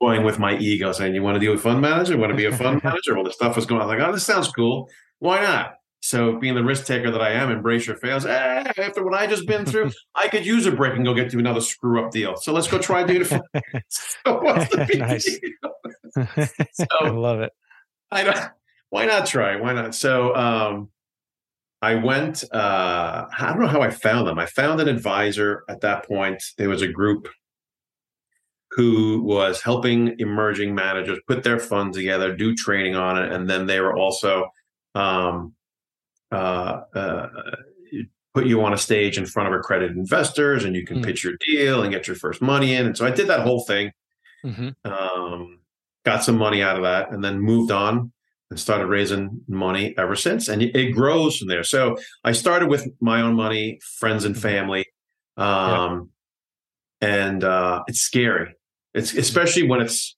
going with my ego, saying, You want to deal with fund manager? You want to be a fund *laughs* manager? Well, the stuff was going on. Like, oh, this sounds cool. Why not? So being the risk taker that I am, embrace your fails. Eh, after what I just been through, *laughs* I could use a break and go get to another screw up deal. So let's go try doing it. *laughs* so what's the big Nice. deal? *laughs* I So love it. I don't. Why not try? Why not? So um, I went. Uh, I don't know how I found them. I found an advisor at that point. There was a group who was helping emerging managers put their funds together, do training on it, and then they were also um, uh, uh, put you on a stage in front of accredited investors, and you can Mm. pitch your deal and get your first money in. And so I did that whole thing hmm um, got some money out of that and then moved on and started raising money ever since. And it, grows from there. So i started with my own money friends and family um, and uh, it's scary. It's especially when it's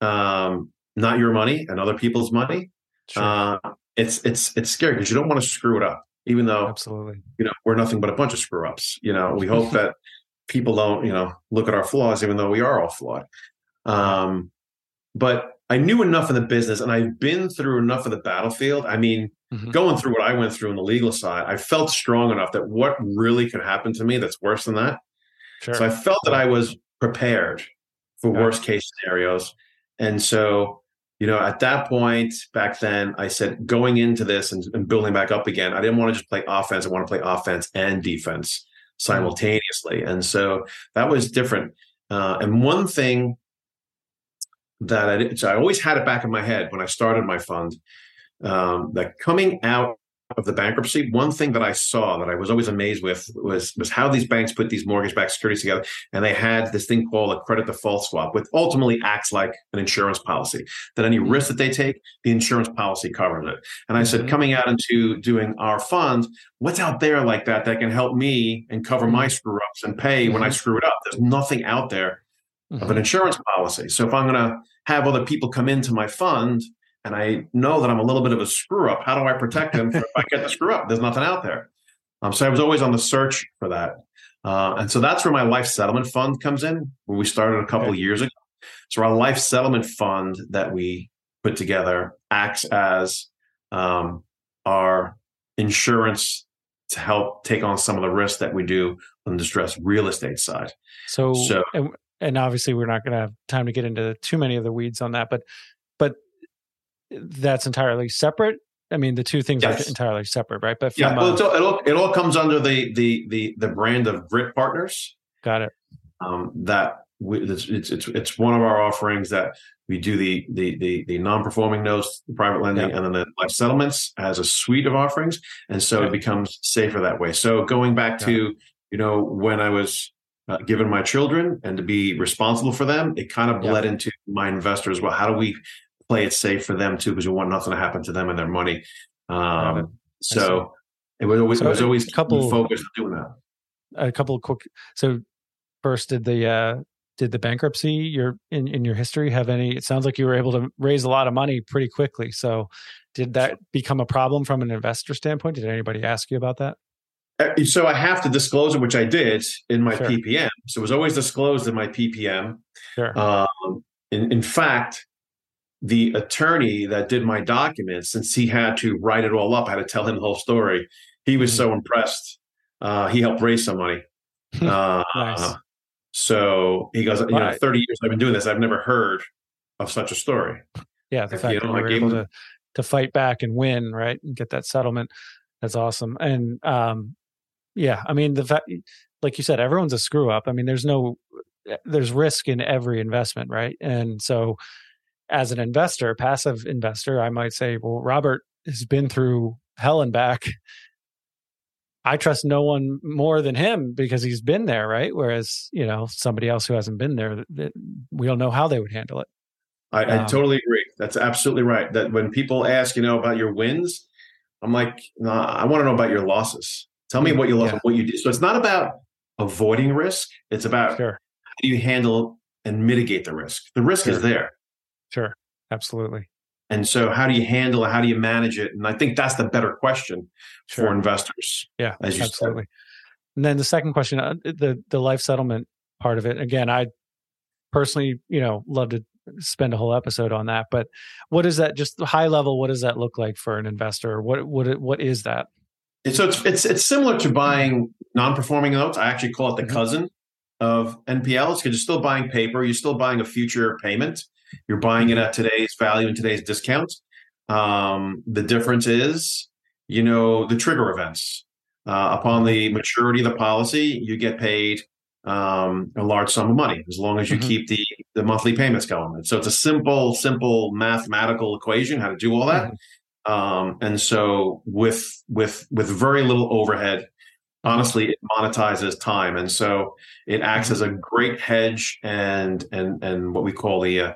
um, not your money and other people's money Sure. uh, it's it's it's scary because you don't want to screw it up even though absolutely, you know, we're nothing but a bunch of screw ups. You know, we hope *laughs* that people don't, you know, look at our flaws, even though we are all flawed. Um, but I knew enough of the business and I've been through enough of the battlefield. I mean, mm-hmm. going through what I went through in the legal side, I felt strong enough that what really could happen to me that's worse than that. Sure. So I felt that I was prepared for yeah. worst case scenarios. And so, you know, at that point back then, I said going into this and, and building back up again, I didn't want to just play offense. I want to play offense and defense simultaneously. And so that was different. Uh, and one thing that I, so I always had it back in my head when I started my fund um, that coming out of the bankruptcy, one thing that I saw that I was always amazed with was was how these banks put these mortgage-backed securities together, and they had this thing called a credit default swap, which ultimately acts like an insurance policy. That any mm-hmm. risk that they take, the insurance policy covers it. And I said, mm-hmm. coming out into doing our fund, what's out there like that that can help me and cover my mm-hmm. screw ups and pay when I screw it up? There's nothing out there of an insurance policy. So if I'm going to have other people come into my fund and I know that I'm a little bit of a screw up. How do I protect them if I get the screw up? There's nothing out there. Um, so I was always on the search for that. Uh, and so that's where my life settlement fund comes in, where we started a couple okay. of years ago. So our life settlement fund that we put together acts as um, our insurance to help take on some of the risks that we do on the distressed real estate side. So, so and, obviously we're not going to have time to get into too many of the weeds on that, but but that's entirely separate. I mean, the two things yes. are entirely separate, right? But yeah, well, it all it all comes under the the the the brand of Grit Partners. Got it. Um, that we, it's, it's it's it's one of our offerings that we do the the the, the non-performing notes, private lending, yeah. and then the life settlements as a suite of offerings, and so yeah. it becomes safer that way. So going back to you know when I was uh, given my children and to be responsible for them, it kind of bled into my investors. Well, how do we play it safe for them too, because we want nothing to happen to them and their money. Um, so it was always so it was always a couple focused on doing that. A couple quick. So first, did the uh, did the bankruptcy your in in your history have any? It sounds like you were able to raise a lot of money pretty quickly. So did that become a problem from an investor standpoint? Did anybody ask you about that? Uh, so I have to disclose it, which I did in my sure. PPM. So it was always disclosed in my PPM. Sure. Um, in, in fact, the attorney that did my documents, since he had to write it all up, I had to tell him the whole story. He was mm-hmm. so impressed. Uh, he helped raise some money. *laughs* Uh, nice. So he goes, you know, 30 years I've been doing this. I've never heard of such a story. Yeah. The fact you know, that you were able to, to fight back and win, right. And get that settlement. That's awesome. And, um, yeah, I mean, the fact, like you said, everyone's a screw up. I mean, there's no, there's risk in every investment, right? And so, as an investor, passive investor, I might say, well, Robert has been through hell and back. I trust no one more than him because he's been there, right? Whereas, you know, somebody else who hasn't been there, we don't know how they would handle it. I, I um, totally agree. That's absolutely right. That when people ask, you know, about your wins, I'm like, nah, I want to know about your losses. Tell me what you lost, yeah. what you did. So it's not about avoiding risk. It's about sure. how do you handle and mitigate the risk. The risk sure. is there. Sure. Absolutely. And so, how do you handle it? How do you manage it? And I think that's the better question sure. for investors. Yeah, absolutely. Said. And then the second question, uh, the the life settlement part of it. Again, I personally, you know, love to spend a whole episode on that. But what is that? Just high level, what does that look like for an investor? What what what is that? So it's it's it's similar to buying non-performing notes. I actually call it the mm-hmm. cousin of NPLs because you're still buying paper. You're still buying a future payment you're buying it at today's value and today's discount. Um, the difference is, you know, the trigger events. Uh, upon the maturity of the policy, you get paid um, a large sum of money as long as you mm-hmm. keep the the monthly payments going. And so it's a simple, simple mathematical equation how to do all that. Mm-hmm. Um, and so with with with very little overhead, mm-hmm. honestly, it monetizes time, and so it acts mm-hmm. as a great hedge and and and what we call the uh,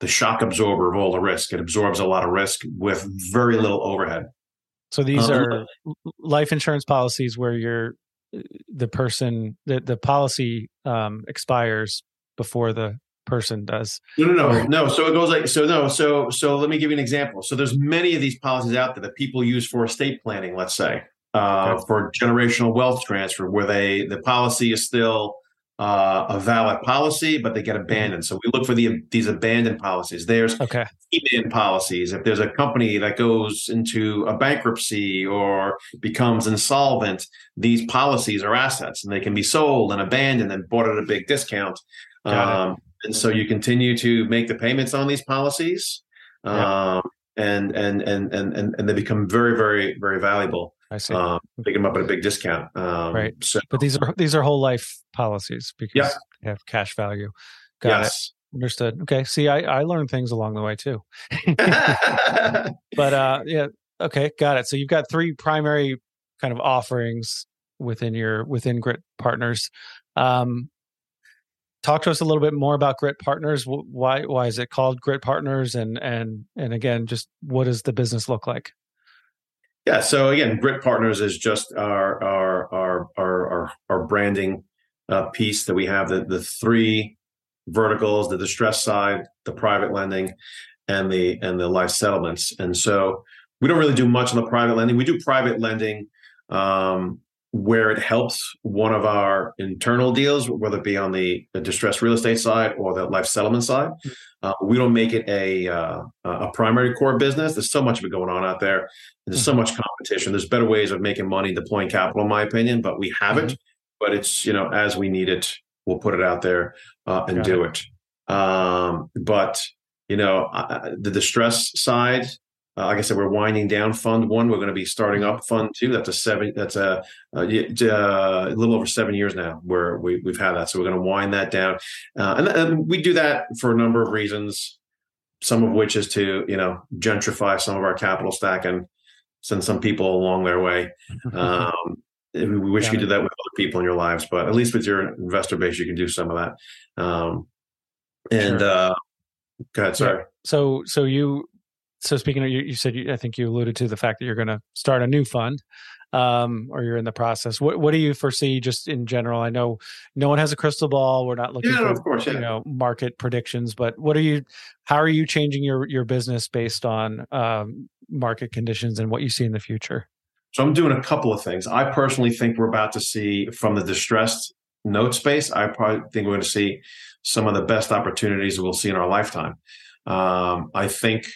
the shock absorber of all the risk. It absorbs a lot of risk with very little overhead. So these um, are life insurance policies where you're the person the the policy um, expires before the person does. No, no, no, no. So it goes like so. No, so so let me give you an example. So there's many of these policies out there that people use for estate planning. Let's say, uh, okay. for generational wealth transfer, where they the policy is still uh, a valid policy, but they get mm-hmm. abandoned. So we look for the these abandoned policies. There's okay. in policies. If there's a company that goes into a bankruptcy or becomes insolvent, these policies are assets and they can be sold and abandoned and bought at a big discount. Um, and so you continue to make the payments on these policies, um, and, and and and and and they become very very very valuable. I see. Um, pick them up at a big discount. Um, right. So, but these are these are whole life policies because yeah. they have cash value. Got yes. it. Understood. Okay. See, I I learned things along the way too. *laughs* *laughs* but uh, yeah. Okay. Got it. So you've got three primary kind of offerings within your within Grit Partners. Um, talk to us a little bit more about Grit Partners. Why why is it called Grit Partners? And and and again, just what does the business look like? Yeah. So again, Grit Partners is just our our our our our, our branding uh, piece that we have. The the three verticals: the distress side, the private lending, and the and the life settlements. And so we don't really do much on the private lending. We do private lending um, where it helps one of our internal deals, whether it be on the, the distressed real estate side or the life settlement side. Mm-hmm. Uh, we don't make it a uh, a primary core business. There's so much of it going on out there. There's so mm-hmm. much competition. There's better ways of making money, deploying capital, in my opinion. But we have mm-hmm. it. But it's you know as we need it, we'll put it out there uh, and Got do it. it. Um, but you know the distress side uh, like I said, we're winding down Fund One. We're going to be starting up Fund Two. That's a seven. That's a, a, a little over seven years now where we, have had that. So we're going to wind that down, uh, and, and, we do that for a number of reasons. Some of which is to you know gentrify some of our capital stack and send some people along their way. *laughs* Um, we wish you could do that with other people in your lives, but at least with your investor base, you can do some of that. Um, and sure. uh, go ahead. Sorry. So, so you so speaking of you, you said you, I think you alluded to the fact that you're going to start a new fund, um, or you're in the process. What what do you foresee just in general? I know no one has a crystal ball. We're not looking yeah, for of course, yeah. you know market predictions, but what are you? How are you changing your your business based on um, market conditions and what you see in the future? So I'm doing a couple of things. I personally think we're about to see from the distressed note space. I probably think we're going to see some of the best opportunities we'll see in our lifetime. Um, I think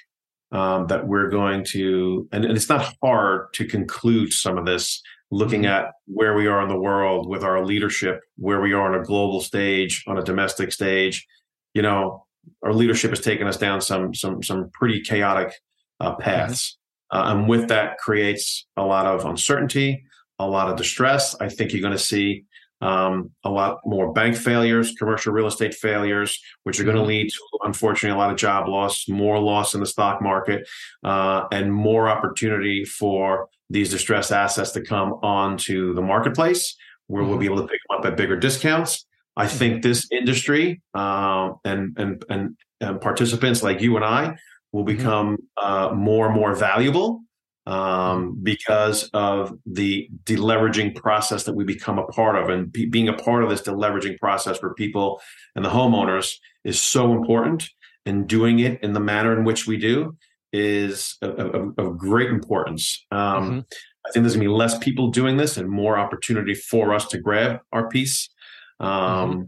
um, that we're going to, and, and, it's not hard to conclude some of this looking mm-hmm. at where we are in the world with our leadership, where we are on a global stage, on a domestic stage. You know, our leadership has taken us down some some some pretty chaotic uh, paths, mm-hmm. uh, and with that creates a lot of uncertainty, a lot of distress. I think you're going to see um, a lot more bank failures, commercial real estate failures, which are going to mm-hmm. lead to, unfortunately, a lot of job loss, more loss in the stock market, uh, and more opportunity for these distressed assets to come onto the marketplace where mm-hmm. we'll be able to pick them up at bigger discounts. I mm-hmm. think this industry um, and, and, and and participants like you and I will mm-hmm. become uh, more and more valuable um, because of the deleveraging process that we become a part of. And be, being a part of this deleveraging process for people and the homeowners is so important. And doing it in the manner in which we do is of, of great importance. Um, mm-hmm. I think there's going to be less people doing this and more opportunity for us to grab our piece. Um, mm-hmm.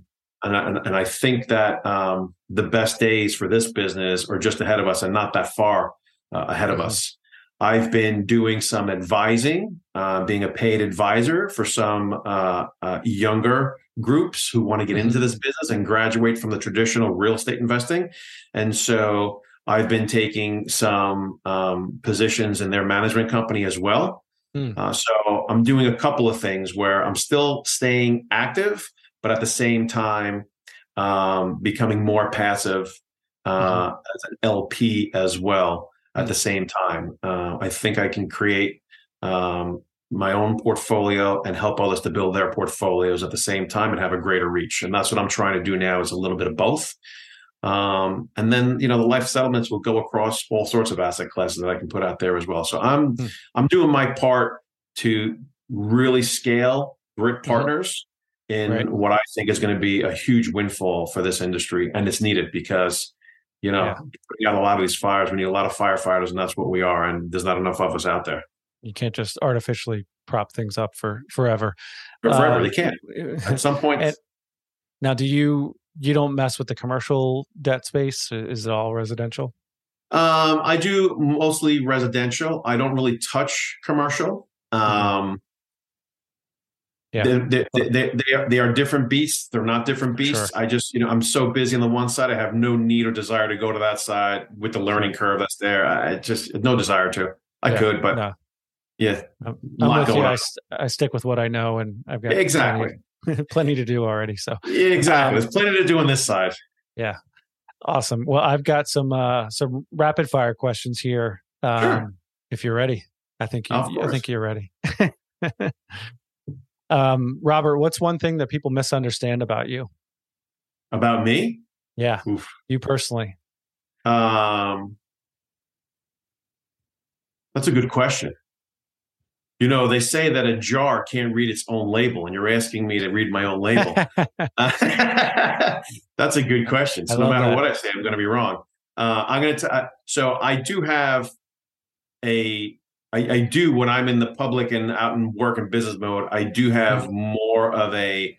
and, I, and, I, think that um, the best days for this business are just ahead of us and not that far uh, ahead mm-hmm. of us. I've been doing some advising, uh, being a paid advisor for some uh, uh, younger groups who want to get into mm-hmm. this business and graduate from the traditional real estate investing. And so I've been taking some um, positions in their management company as well. Mm. so I'm doing a couple of things where I'm still staying active, but at the same time, um, becoming more passive uh, mm-hmm. as an LP as well at the same time. Uh, I think I can create um, my own portfolio and help others to build their portfolios at the same time and have a greater reach. And that's what I'm trying to do now is a little bit of both. Um, and then you know the life settlements will go across all sorts of asset classes that I can put out there as well. So I'm mm-hmm. I'm doing my part to really scale Grit mm-hmm. Partners mm-hmm. in right. what I think is going to be a huge windfall for this industry, and it's needed because you know, yeah. putting out a lot of these fires, we need a lot of firefighters, and that's what we are. And there's not enough of us out there. You can't just artificially prop things up for forever. For forever, Uh, they can't. *laughs* At some point, and- now, do you you don't mess with the commercial debt space? Is it all residential? Um, I do mostly residential. I don't really touch commercial. Um, Yeah. they, they, they, are, they are different beasts. They're not different beasts. I just, you know, I'm so busy on the one side. I have no need or desire to go to that side with the learning curve that's there. I just no desire to. I Yeah, could, but no. yeah, I'm, I'm with you. I, I stick with what I know, and I've got exactly, plenty, *laughs* plenty to do already. So Yeah, exactly. Um, There's plenty to do on this side. Yeah. Awesome. Well, I've got some uh, some rapid fire questions here. Um, Sure. If you're ready, I think you, I think you're ready. *laughs* um, Robert, what's one thing that people misunderstand about you? About me, Yeah, Oof. you personally. Um, that's a good question. You know, they say that a jar can't read its own label, and you're asking me to read my own label. *laughs* *laughs* that's a good question. So no matter that. what I say, I'm going to be wrong. Uh, I'm going to. So I do have a. I, I do when I'm in the public and out in work and business mode. I do have Mm-hmm. more of a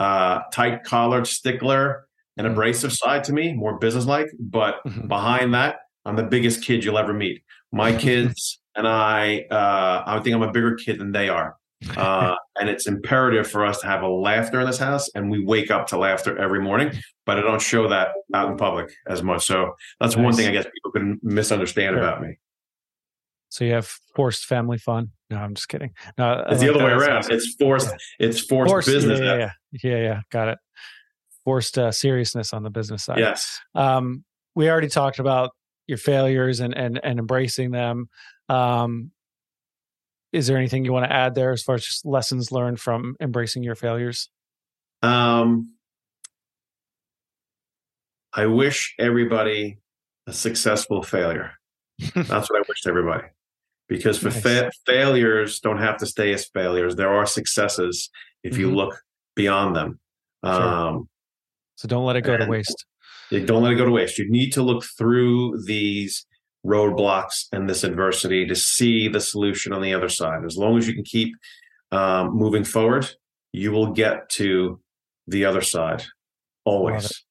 uh, tight collared stickler and Mhm. abrasive side to me, more business like. But Mhm. behind that, I'm the biggest kid you'll ever meet. My *laughs* kids and I, uh, I think I'm a bigger kid than they are. Uh, *laughs* and it's imperative for us to have a laughter in this house, and we wake up to laughter every morning. But I don't show that out in public as much. So that's one thing I guess people can misunderstand Sure. about me. So you have forced family fun. No, I'm just kidding. No, It's the other way around. It's forced. It's forced, Forced, business. Yeah, yeah, yeah, yeah, yeah. Got it. Forced uh, seriousness on the business side. Yes. Um, we already talked about your failures and and and embracing them. Um, is there anything you want to add there as far as just lessons learned from embracing your failures? Um, I wish everybody a successful failure. *laughs* That's what I wish everybody. Because for Nice. fa- failures don't have to stay as failures. There are successes if you Mhm. look beyond them. Sure. Um, So don't let it go to waste. you don't let it go to waste. You need to look through these roadblocks and this adversity to see the solution on the other side. As long as you can keep um, moving forward, you will get to the other side always.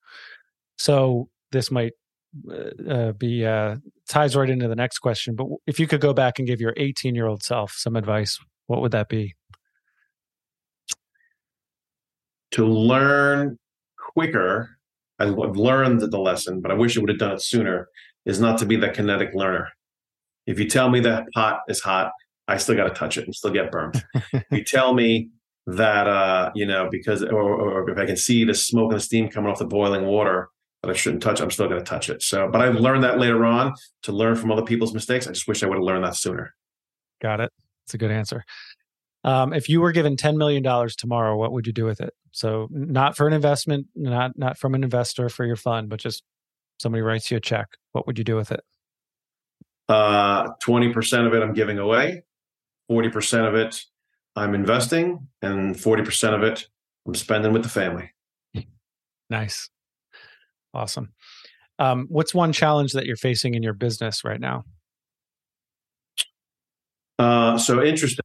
So this might uh, uh, be uh, ties right into the next question. But if you could go back and give your 18 year old self some advice, what would that be? To learn quicker, I've learned the lesson, but I wish I would have done it sooner, is not to be the kinetic learner. If you tell me that pot is hot, I still got to touch it and still get burned. *laughs* if you tell me that, uh, you know, because, or, or if I can see the smoke and the steam coming off the boiling water that I shouldn't touch, I'm still going to touch it. So, but I've learned that later on to learn from other people's mistakes. I just wish I would have learned that sooner. Got it. It's a good answer. Um, if you were given $10 million tomorrow, what would you do with it? So not for an investment, not not from an investor for your fund, but just somebody writes you a check. What would you do with it? Uh, 20% of it I'm giving away, 40% of it I'm investing, and 40% of it I'm spending with the family. Nice. Awesome. Um, what's one challenge that you're facing in your business right now? Uh, so interesting.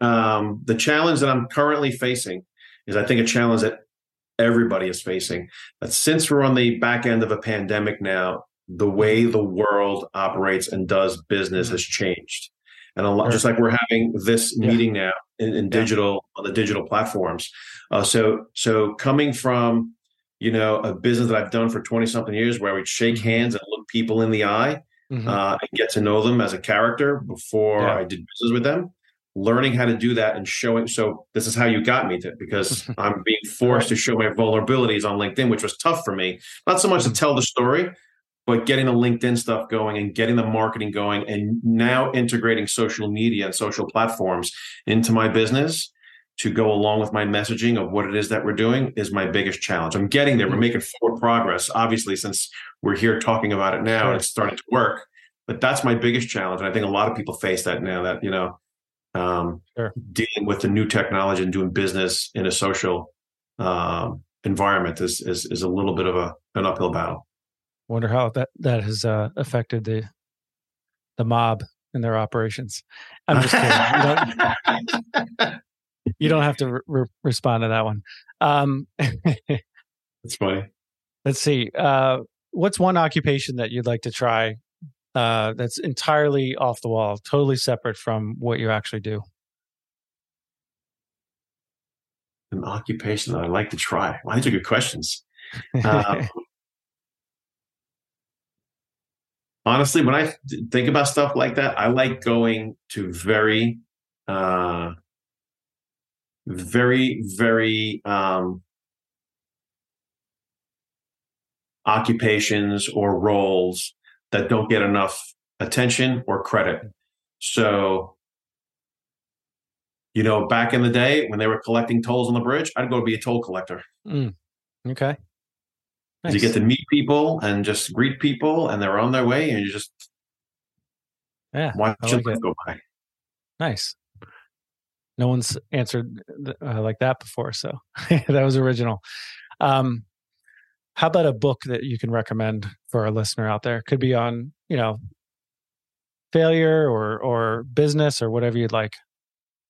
Um, the challenge that I'm currently facing is, I think, a challenge that everybody is facing. That since we're on the back end of a pandemic now, the way the world operates and does business has changed, and a lot, just like we're having this Yeah. meeting now in, in Yeah. digital on the digital platforms. Uh, so, so coming from you know a business that I've done for twenty something years, where I would shake Mhm. hands and look people in the eye Mhm. uh, and get to know them as a character before Yeah. I did business with them. Learning how to do that and showing. So this is how you got me to because *laughs* I'm being forced to show my vulnerabilities on LinkedIn, which was tough for me. Not so much to Mhm. tell the story, but getting the LinkedIn stuff going and getting the marketing going, and now integrating social media and social platforms into my business to go along with my messaging of what it is that we're doing is my biggest challenge. I'm getting there. We're Mhm. making forward progress. Obviously, since we're here talking about it now and it's starting to work. But that's my biggest challenge. And I think a lot of people face that now that, you know, um, Sure. dealing with the new technology and doing business in a social um, environment is, is, is a little bit of a, an uphill battle. Wonder how that that has uh, affected the the mob in their operations. I'm just kidding. *laughs* *laughs* you, don't, have to re- respond to that one. Um, *laughs* That's funny. Let's see. Uh, what's one occupation that you'd like to try uh, that's entirely off the wall, totally separate from what you actually do? An occupation that I'd like to try. Well, these are good questions. Um, *laughs* honestly, when I think about stuff like that, I like going to very, uh, very, very um, occupations or roles that don't get enough attention or credit. So, you know, back in the day when they were collecting tolls on the bridge, I'd go be a toll collector. Mm. Okay. Nice. You get to meet people and just greet people, and they're on their way, and you just yeah watch like them go by. Nice. No one's answered uh, like that before, so *laughs* that was original. Um, how about a book that you can recommend for a listener out there? Could be on, you know, failure or or business or whatever you'd like.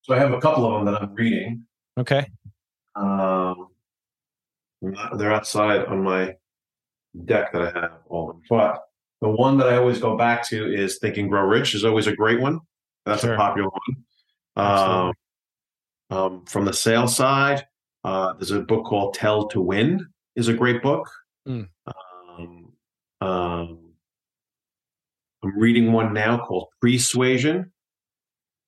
So I have a couple of them that I'm reading. Okay. Um, they're outside on my deck that I have them. But the one that I always go back to is Think and Grow Rich is always a great one. That's sure. a popular one. Um, um, from the sales side, uh, there's a book called Tell to Win is a great book. Mm. Um, um, I'm reading one now called Persuasion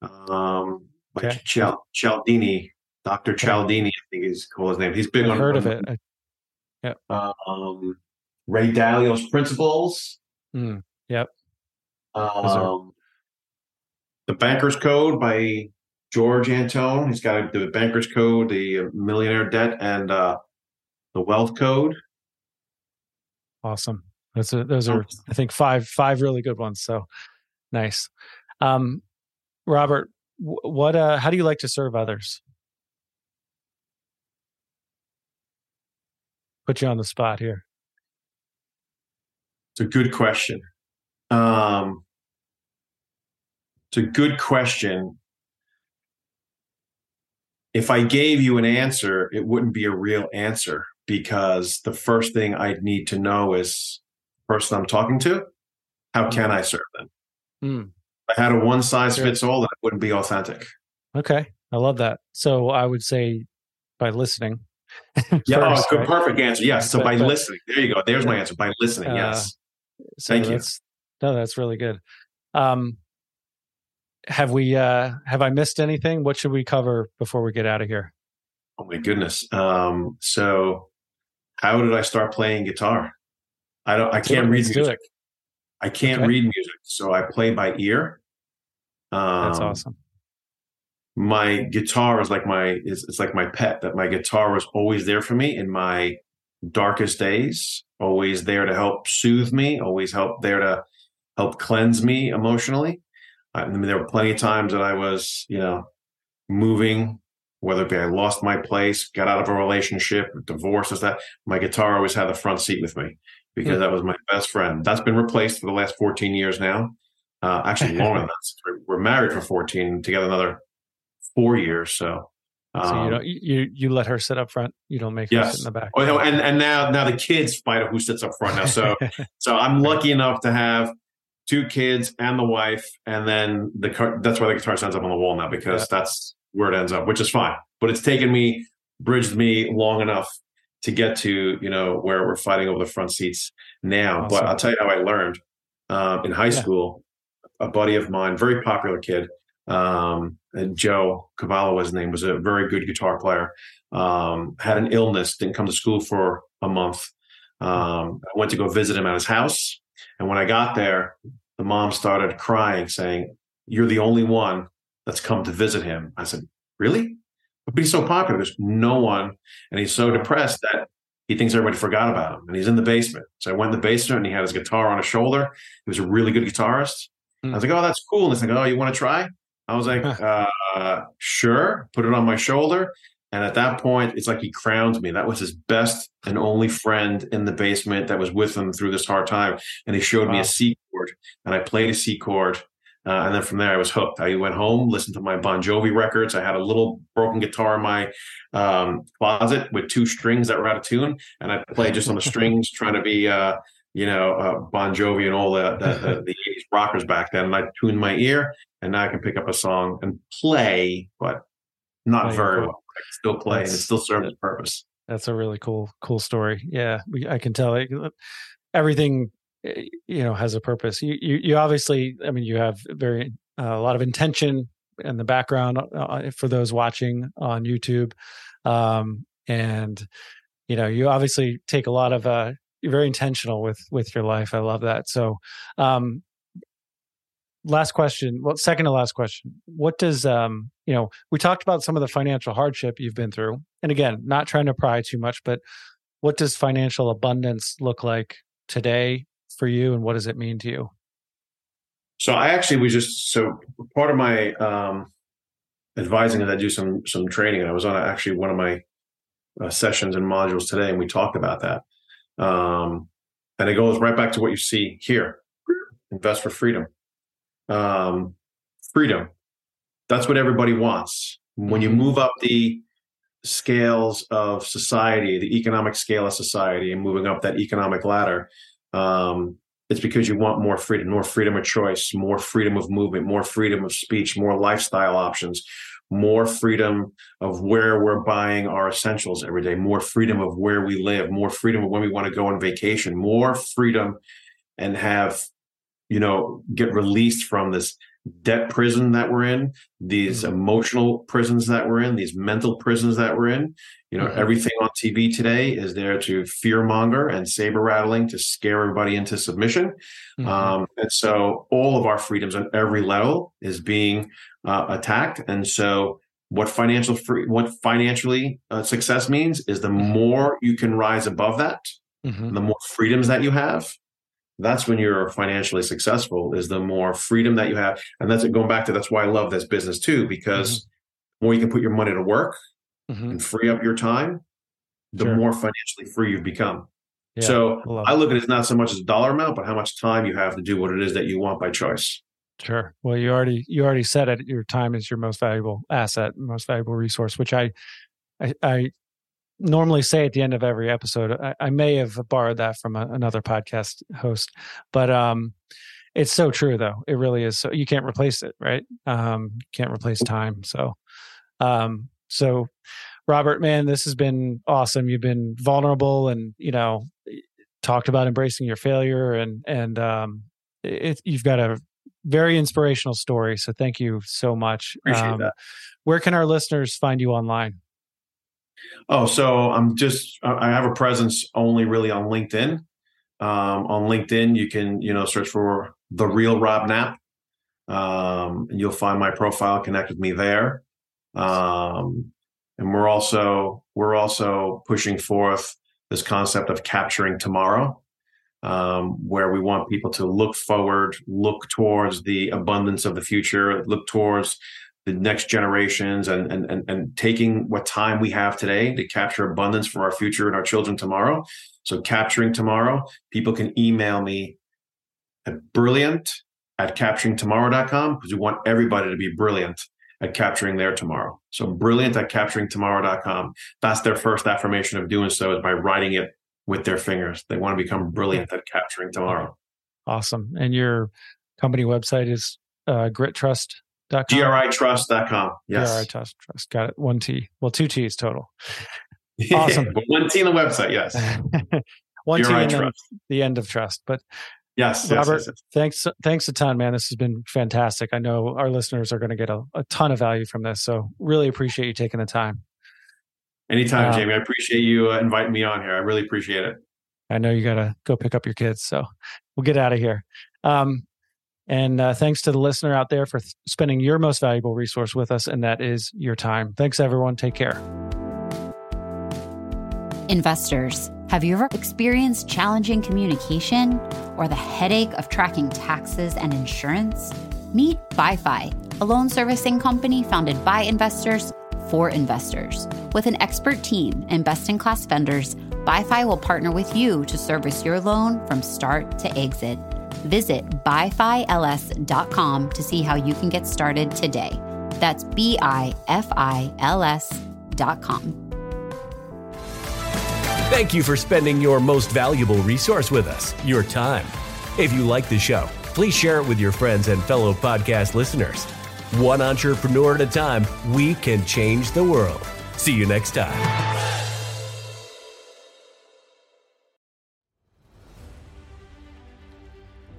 um, by okay. Cial- Cialdini, Dr. Cialdini, I think is called his name. He's big I've on heard of it. I, yeah. Um, Ray Dalio's Principles. Mm, yep. Um, the Banker's Code by George Antone. He's got the Banker's Code, the Millionaire Debt, and uh, the Wealth Code. Awesome. That's a, those are I think five five really good ones. So nice. Um, Robert, what uh, how do you like to serve others? Put you on the spot here. It's a good question. Um, it's a good question. If I gave you an answer, it wouldn't be a real answer because the first thing I'd need to know is the person I'm talking to, how can I serve them? Mm. If I had a one size fits all, that wouldn't be authentic. Okay. I love that. So I would say by listening. *laughs* yeah, oh, first, oh, good, right? perfect answer. Yes. So but, by but, listening, there you go. There's my answer. By listening, uh, yes. So Thank you. No, that's really good. Um, have we? Uh, have I missed anything? What should we cover before we get out of here? Oh my goodness. Um, so how did I start playing guitar? I don't. I can't read music. I can't okay. read music, so I play by ear. Um, That's awesome. My guitar is like my it's, it's like my pet. That my guitar was always there for me in my darkest days. Always there to help soothe me. Always help there to help cleanse me emotionally. I mean, there were plenty of times that I was, you know, moving whether it be I lost my place, got out of a relationship, divorce, is that my guitar always had the front seat with me because mm-hmm. that was my best friend. That's been replaced for the last 14 years now. Uh, actually, longer than that. We're married for 14, together another four years. So, um, so you don't you you let her sit up front. You don't make yes. her sit in the back. Oh, and and now now the kids fight who sits up front now. So *laughs* so I'm lucky enough to have two kids and the wife, and then the car, that's why the guitar stands up on the wall now because yeah. that's where it ends up, which is fine. But it's taken me, bridged me long enough to get to, you know, where we're fighting over the front seats now. Awesome. But I'll tell you how I learned um, in high yeah. school. A buddy of mine, very popular kid, um, Joe Cavallo, was his name, was a very good guitar player. Um, had an illness, didn't come to school for a month. Um, I went to go visit him at his house. And when I got there, the mom started crying, saying, You're the only one that's come to visit him. I said, Really? But he's so popular. There's no one. And he's so depressed that he thinks everybody forgot about him. And he's in the basement. So I went in the basement and he had his guitar on his shoulder. He was a really good guitarist. Mm. I was like, Oh, that's cool. And he's like, Oh, you want to try? I was like, uh, Sure. Put it on my shoulder. And at that point, it's like he crowned me. That was his best and only friend in the basement that was with him through this hard time. And he showed wow. me a C chord, and I played a C chord Uh, and then from there, I was hooked. I went home, listened to my Bon Jovi records. I had a little broken guitar in my um, closet with two strings that were out of tune, and I played just on the strings, *laughs* trying to be, uh, you know, uh, Bon Jovi and all the the, the, the 80s rockers back then. And I tuned my ear, and now I can pick up a song and play, but not very well. I still play, and it still serves its purpose. That's a really cool, cool story. Yeah, I can tell it, everything, eh, you know, has a purpose. You, you, you obviously, I mean, you have very uh, a lot of intention in the background uh, for those watching on YouTube, um, and you know, you obviously take a lot of. Uh, you're very intentional with with your life. I love that. So, um, last question. Well, second to last question. What does um, you know? We talked about some of the financial hardship you've been through, and again, not trying to pry too much, but what does financial abundance look like today for you, and what does it mean to you? So I actually was just so part of my um, advising is I do some some training. and I was on actually one of my uh, sessions and modules today, and we talked about that. Um, and it goes right back to what you see here: invest for freedom. Um, freedom. That's what everybody wants. When you move up the scales of society, the economic scale of society, and moving up that economic ladder, um, it's because you want more freedom, more freedom of choice, more freedom of movement, more freedom of speech, more lifestyle options, more freedom of where we're buying our essentials every day, more freedom of where we live, more freedom of when we want to go on vacation, more freedom and have, you know, get released from this debt prison that we're in, these emotional prisons that we're in, these mental prisons that we're in. You know, Mhm. everything on TV today is there to fear monger and saber rattling to scare everybody into submission. Mhm. Um, and so all of our freedoms on every level is being uh, attacked. And so what financial free, what financially uh, success means is the more you can rise above that, Mhm. the more freedoms that you have. That's when you're financially successful. Is the more freedom that you have, and that's going back to that's why I love this business too because the more you can put your money to work Mhm. and free up your time, the Sure. more financially free you've become. Yeah, so love I look at it as not so much as a dollar amount, but how much time you have to do what it is that you want by choice. Sure. Well, you already you already said it. Your time is your most valuable asset, most valuable resource, which I I, I normally say at the end of every episode. I, I may have borrowed that from a, another podcast host, but um, it's so true though. It really is. So you can't replace it, right? Um, you can't replace time. So, um, so Robert, man, this has been awesome. You've been vulnerable and you know talked about embracing your failure and and um, it, you've got a very inspirational story. So thank you so much. Appreciate Um, that. Where can our listeners find you online? Oh, so I'm just I have a presence only really on LinkedIn. Um, on LinkedIn, you can you know search for the real Rob Knapp, um, and you'll find my profile. Connect with me there. Um, and we're also we're also pushing forth this concept of capturing tomorrow, um, where we want people to look forward, look towards the abundance of the future, look towards the next generations and, and and and taking what time we have today to capture abundance for our future and our children tomorrow. So capturing tomorrow, people can email me at brilliant at capturingtomorrow.com because we want everybody to be brilliant at capturing their tomorrow. So brilliant at capturingtomorrow.com. That's their first affirmation of doing so is by writing it with their fingers. They want to become brilliant at capturing tomorrow. Awesome. And your company website is uh, grittrust.com. GRItrust.com. Yes. GRI Trust. Trust. Got it. One T. Well, two T's total. *laughs* Awesome. one T on the website, yes. *laughs* One T and Trust. the end of trust. But Yes, yes, Robert, yes, yes. thanks thanks a ton, man. This has been fantastic. I know our listeners are going to get a, a ton of value from this. So really appreciate you taking the time. Anytime, Uh, Jamie. I appreciate you uh, inviting me on here. I really appreciate it. I know you got to go pick up your kids. So we'll get out of here. Um, and uh, thanks to the listener out there for th- spending your most valuable resource with us, and that is your time. Thanks, everyone. Take care. Investors, have you ever experienced challenging communication or the headache of tracking taxes and insurance? Meet BiFi, a loan servicing company founded by investors for investors. With an expert team and best in class vendors, BiFi will partner with you to service your loan from start to exit. Visit bifils.com to see how you can get started today. That's B I F I L S.com. Thank you for spending your most valuable resource with us, your time. If you like the show, please share it with your friends and fellow podcast listeners. One entrepreneur at a time, we can change the world. See you next time.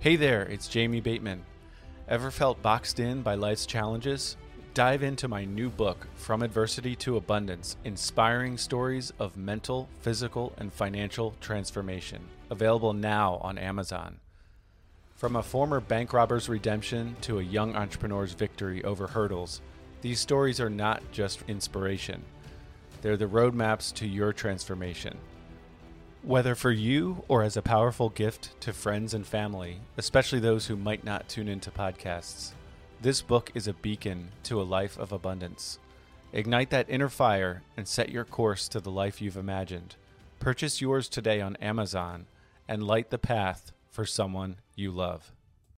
Hey there, it's Jamie Bateman. Ever felt boxed in by life's challenges? Dive into my new book, From Adversity to Abundance Inspiring Stories of Mental, Physical, and Financial Transformation. Available now on Amazon. From a former bank robber's redemption to a young entrepreneur's victory over hurdles, these stories are not just inspiration, they're the roadmaps to your transformation. Whether for you or as a powerful gift to friends and family, especially those who might not tune into podcasts, this book is a beacon to a life of abundance. Ignite that inner fire and set your course to the life you've imagined. Purchase yours today on Amazon and light the path for someone you love.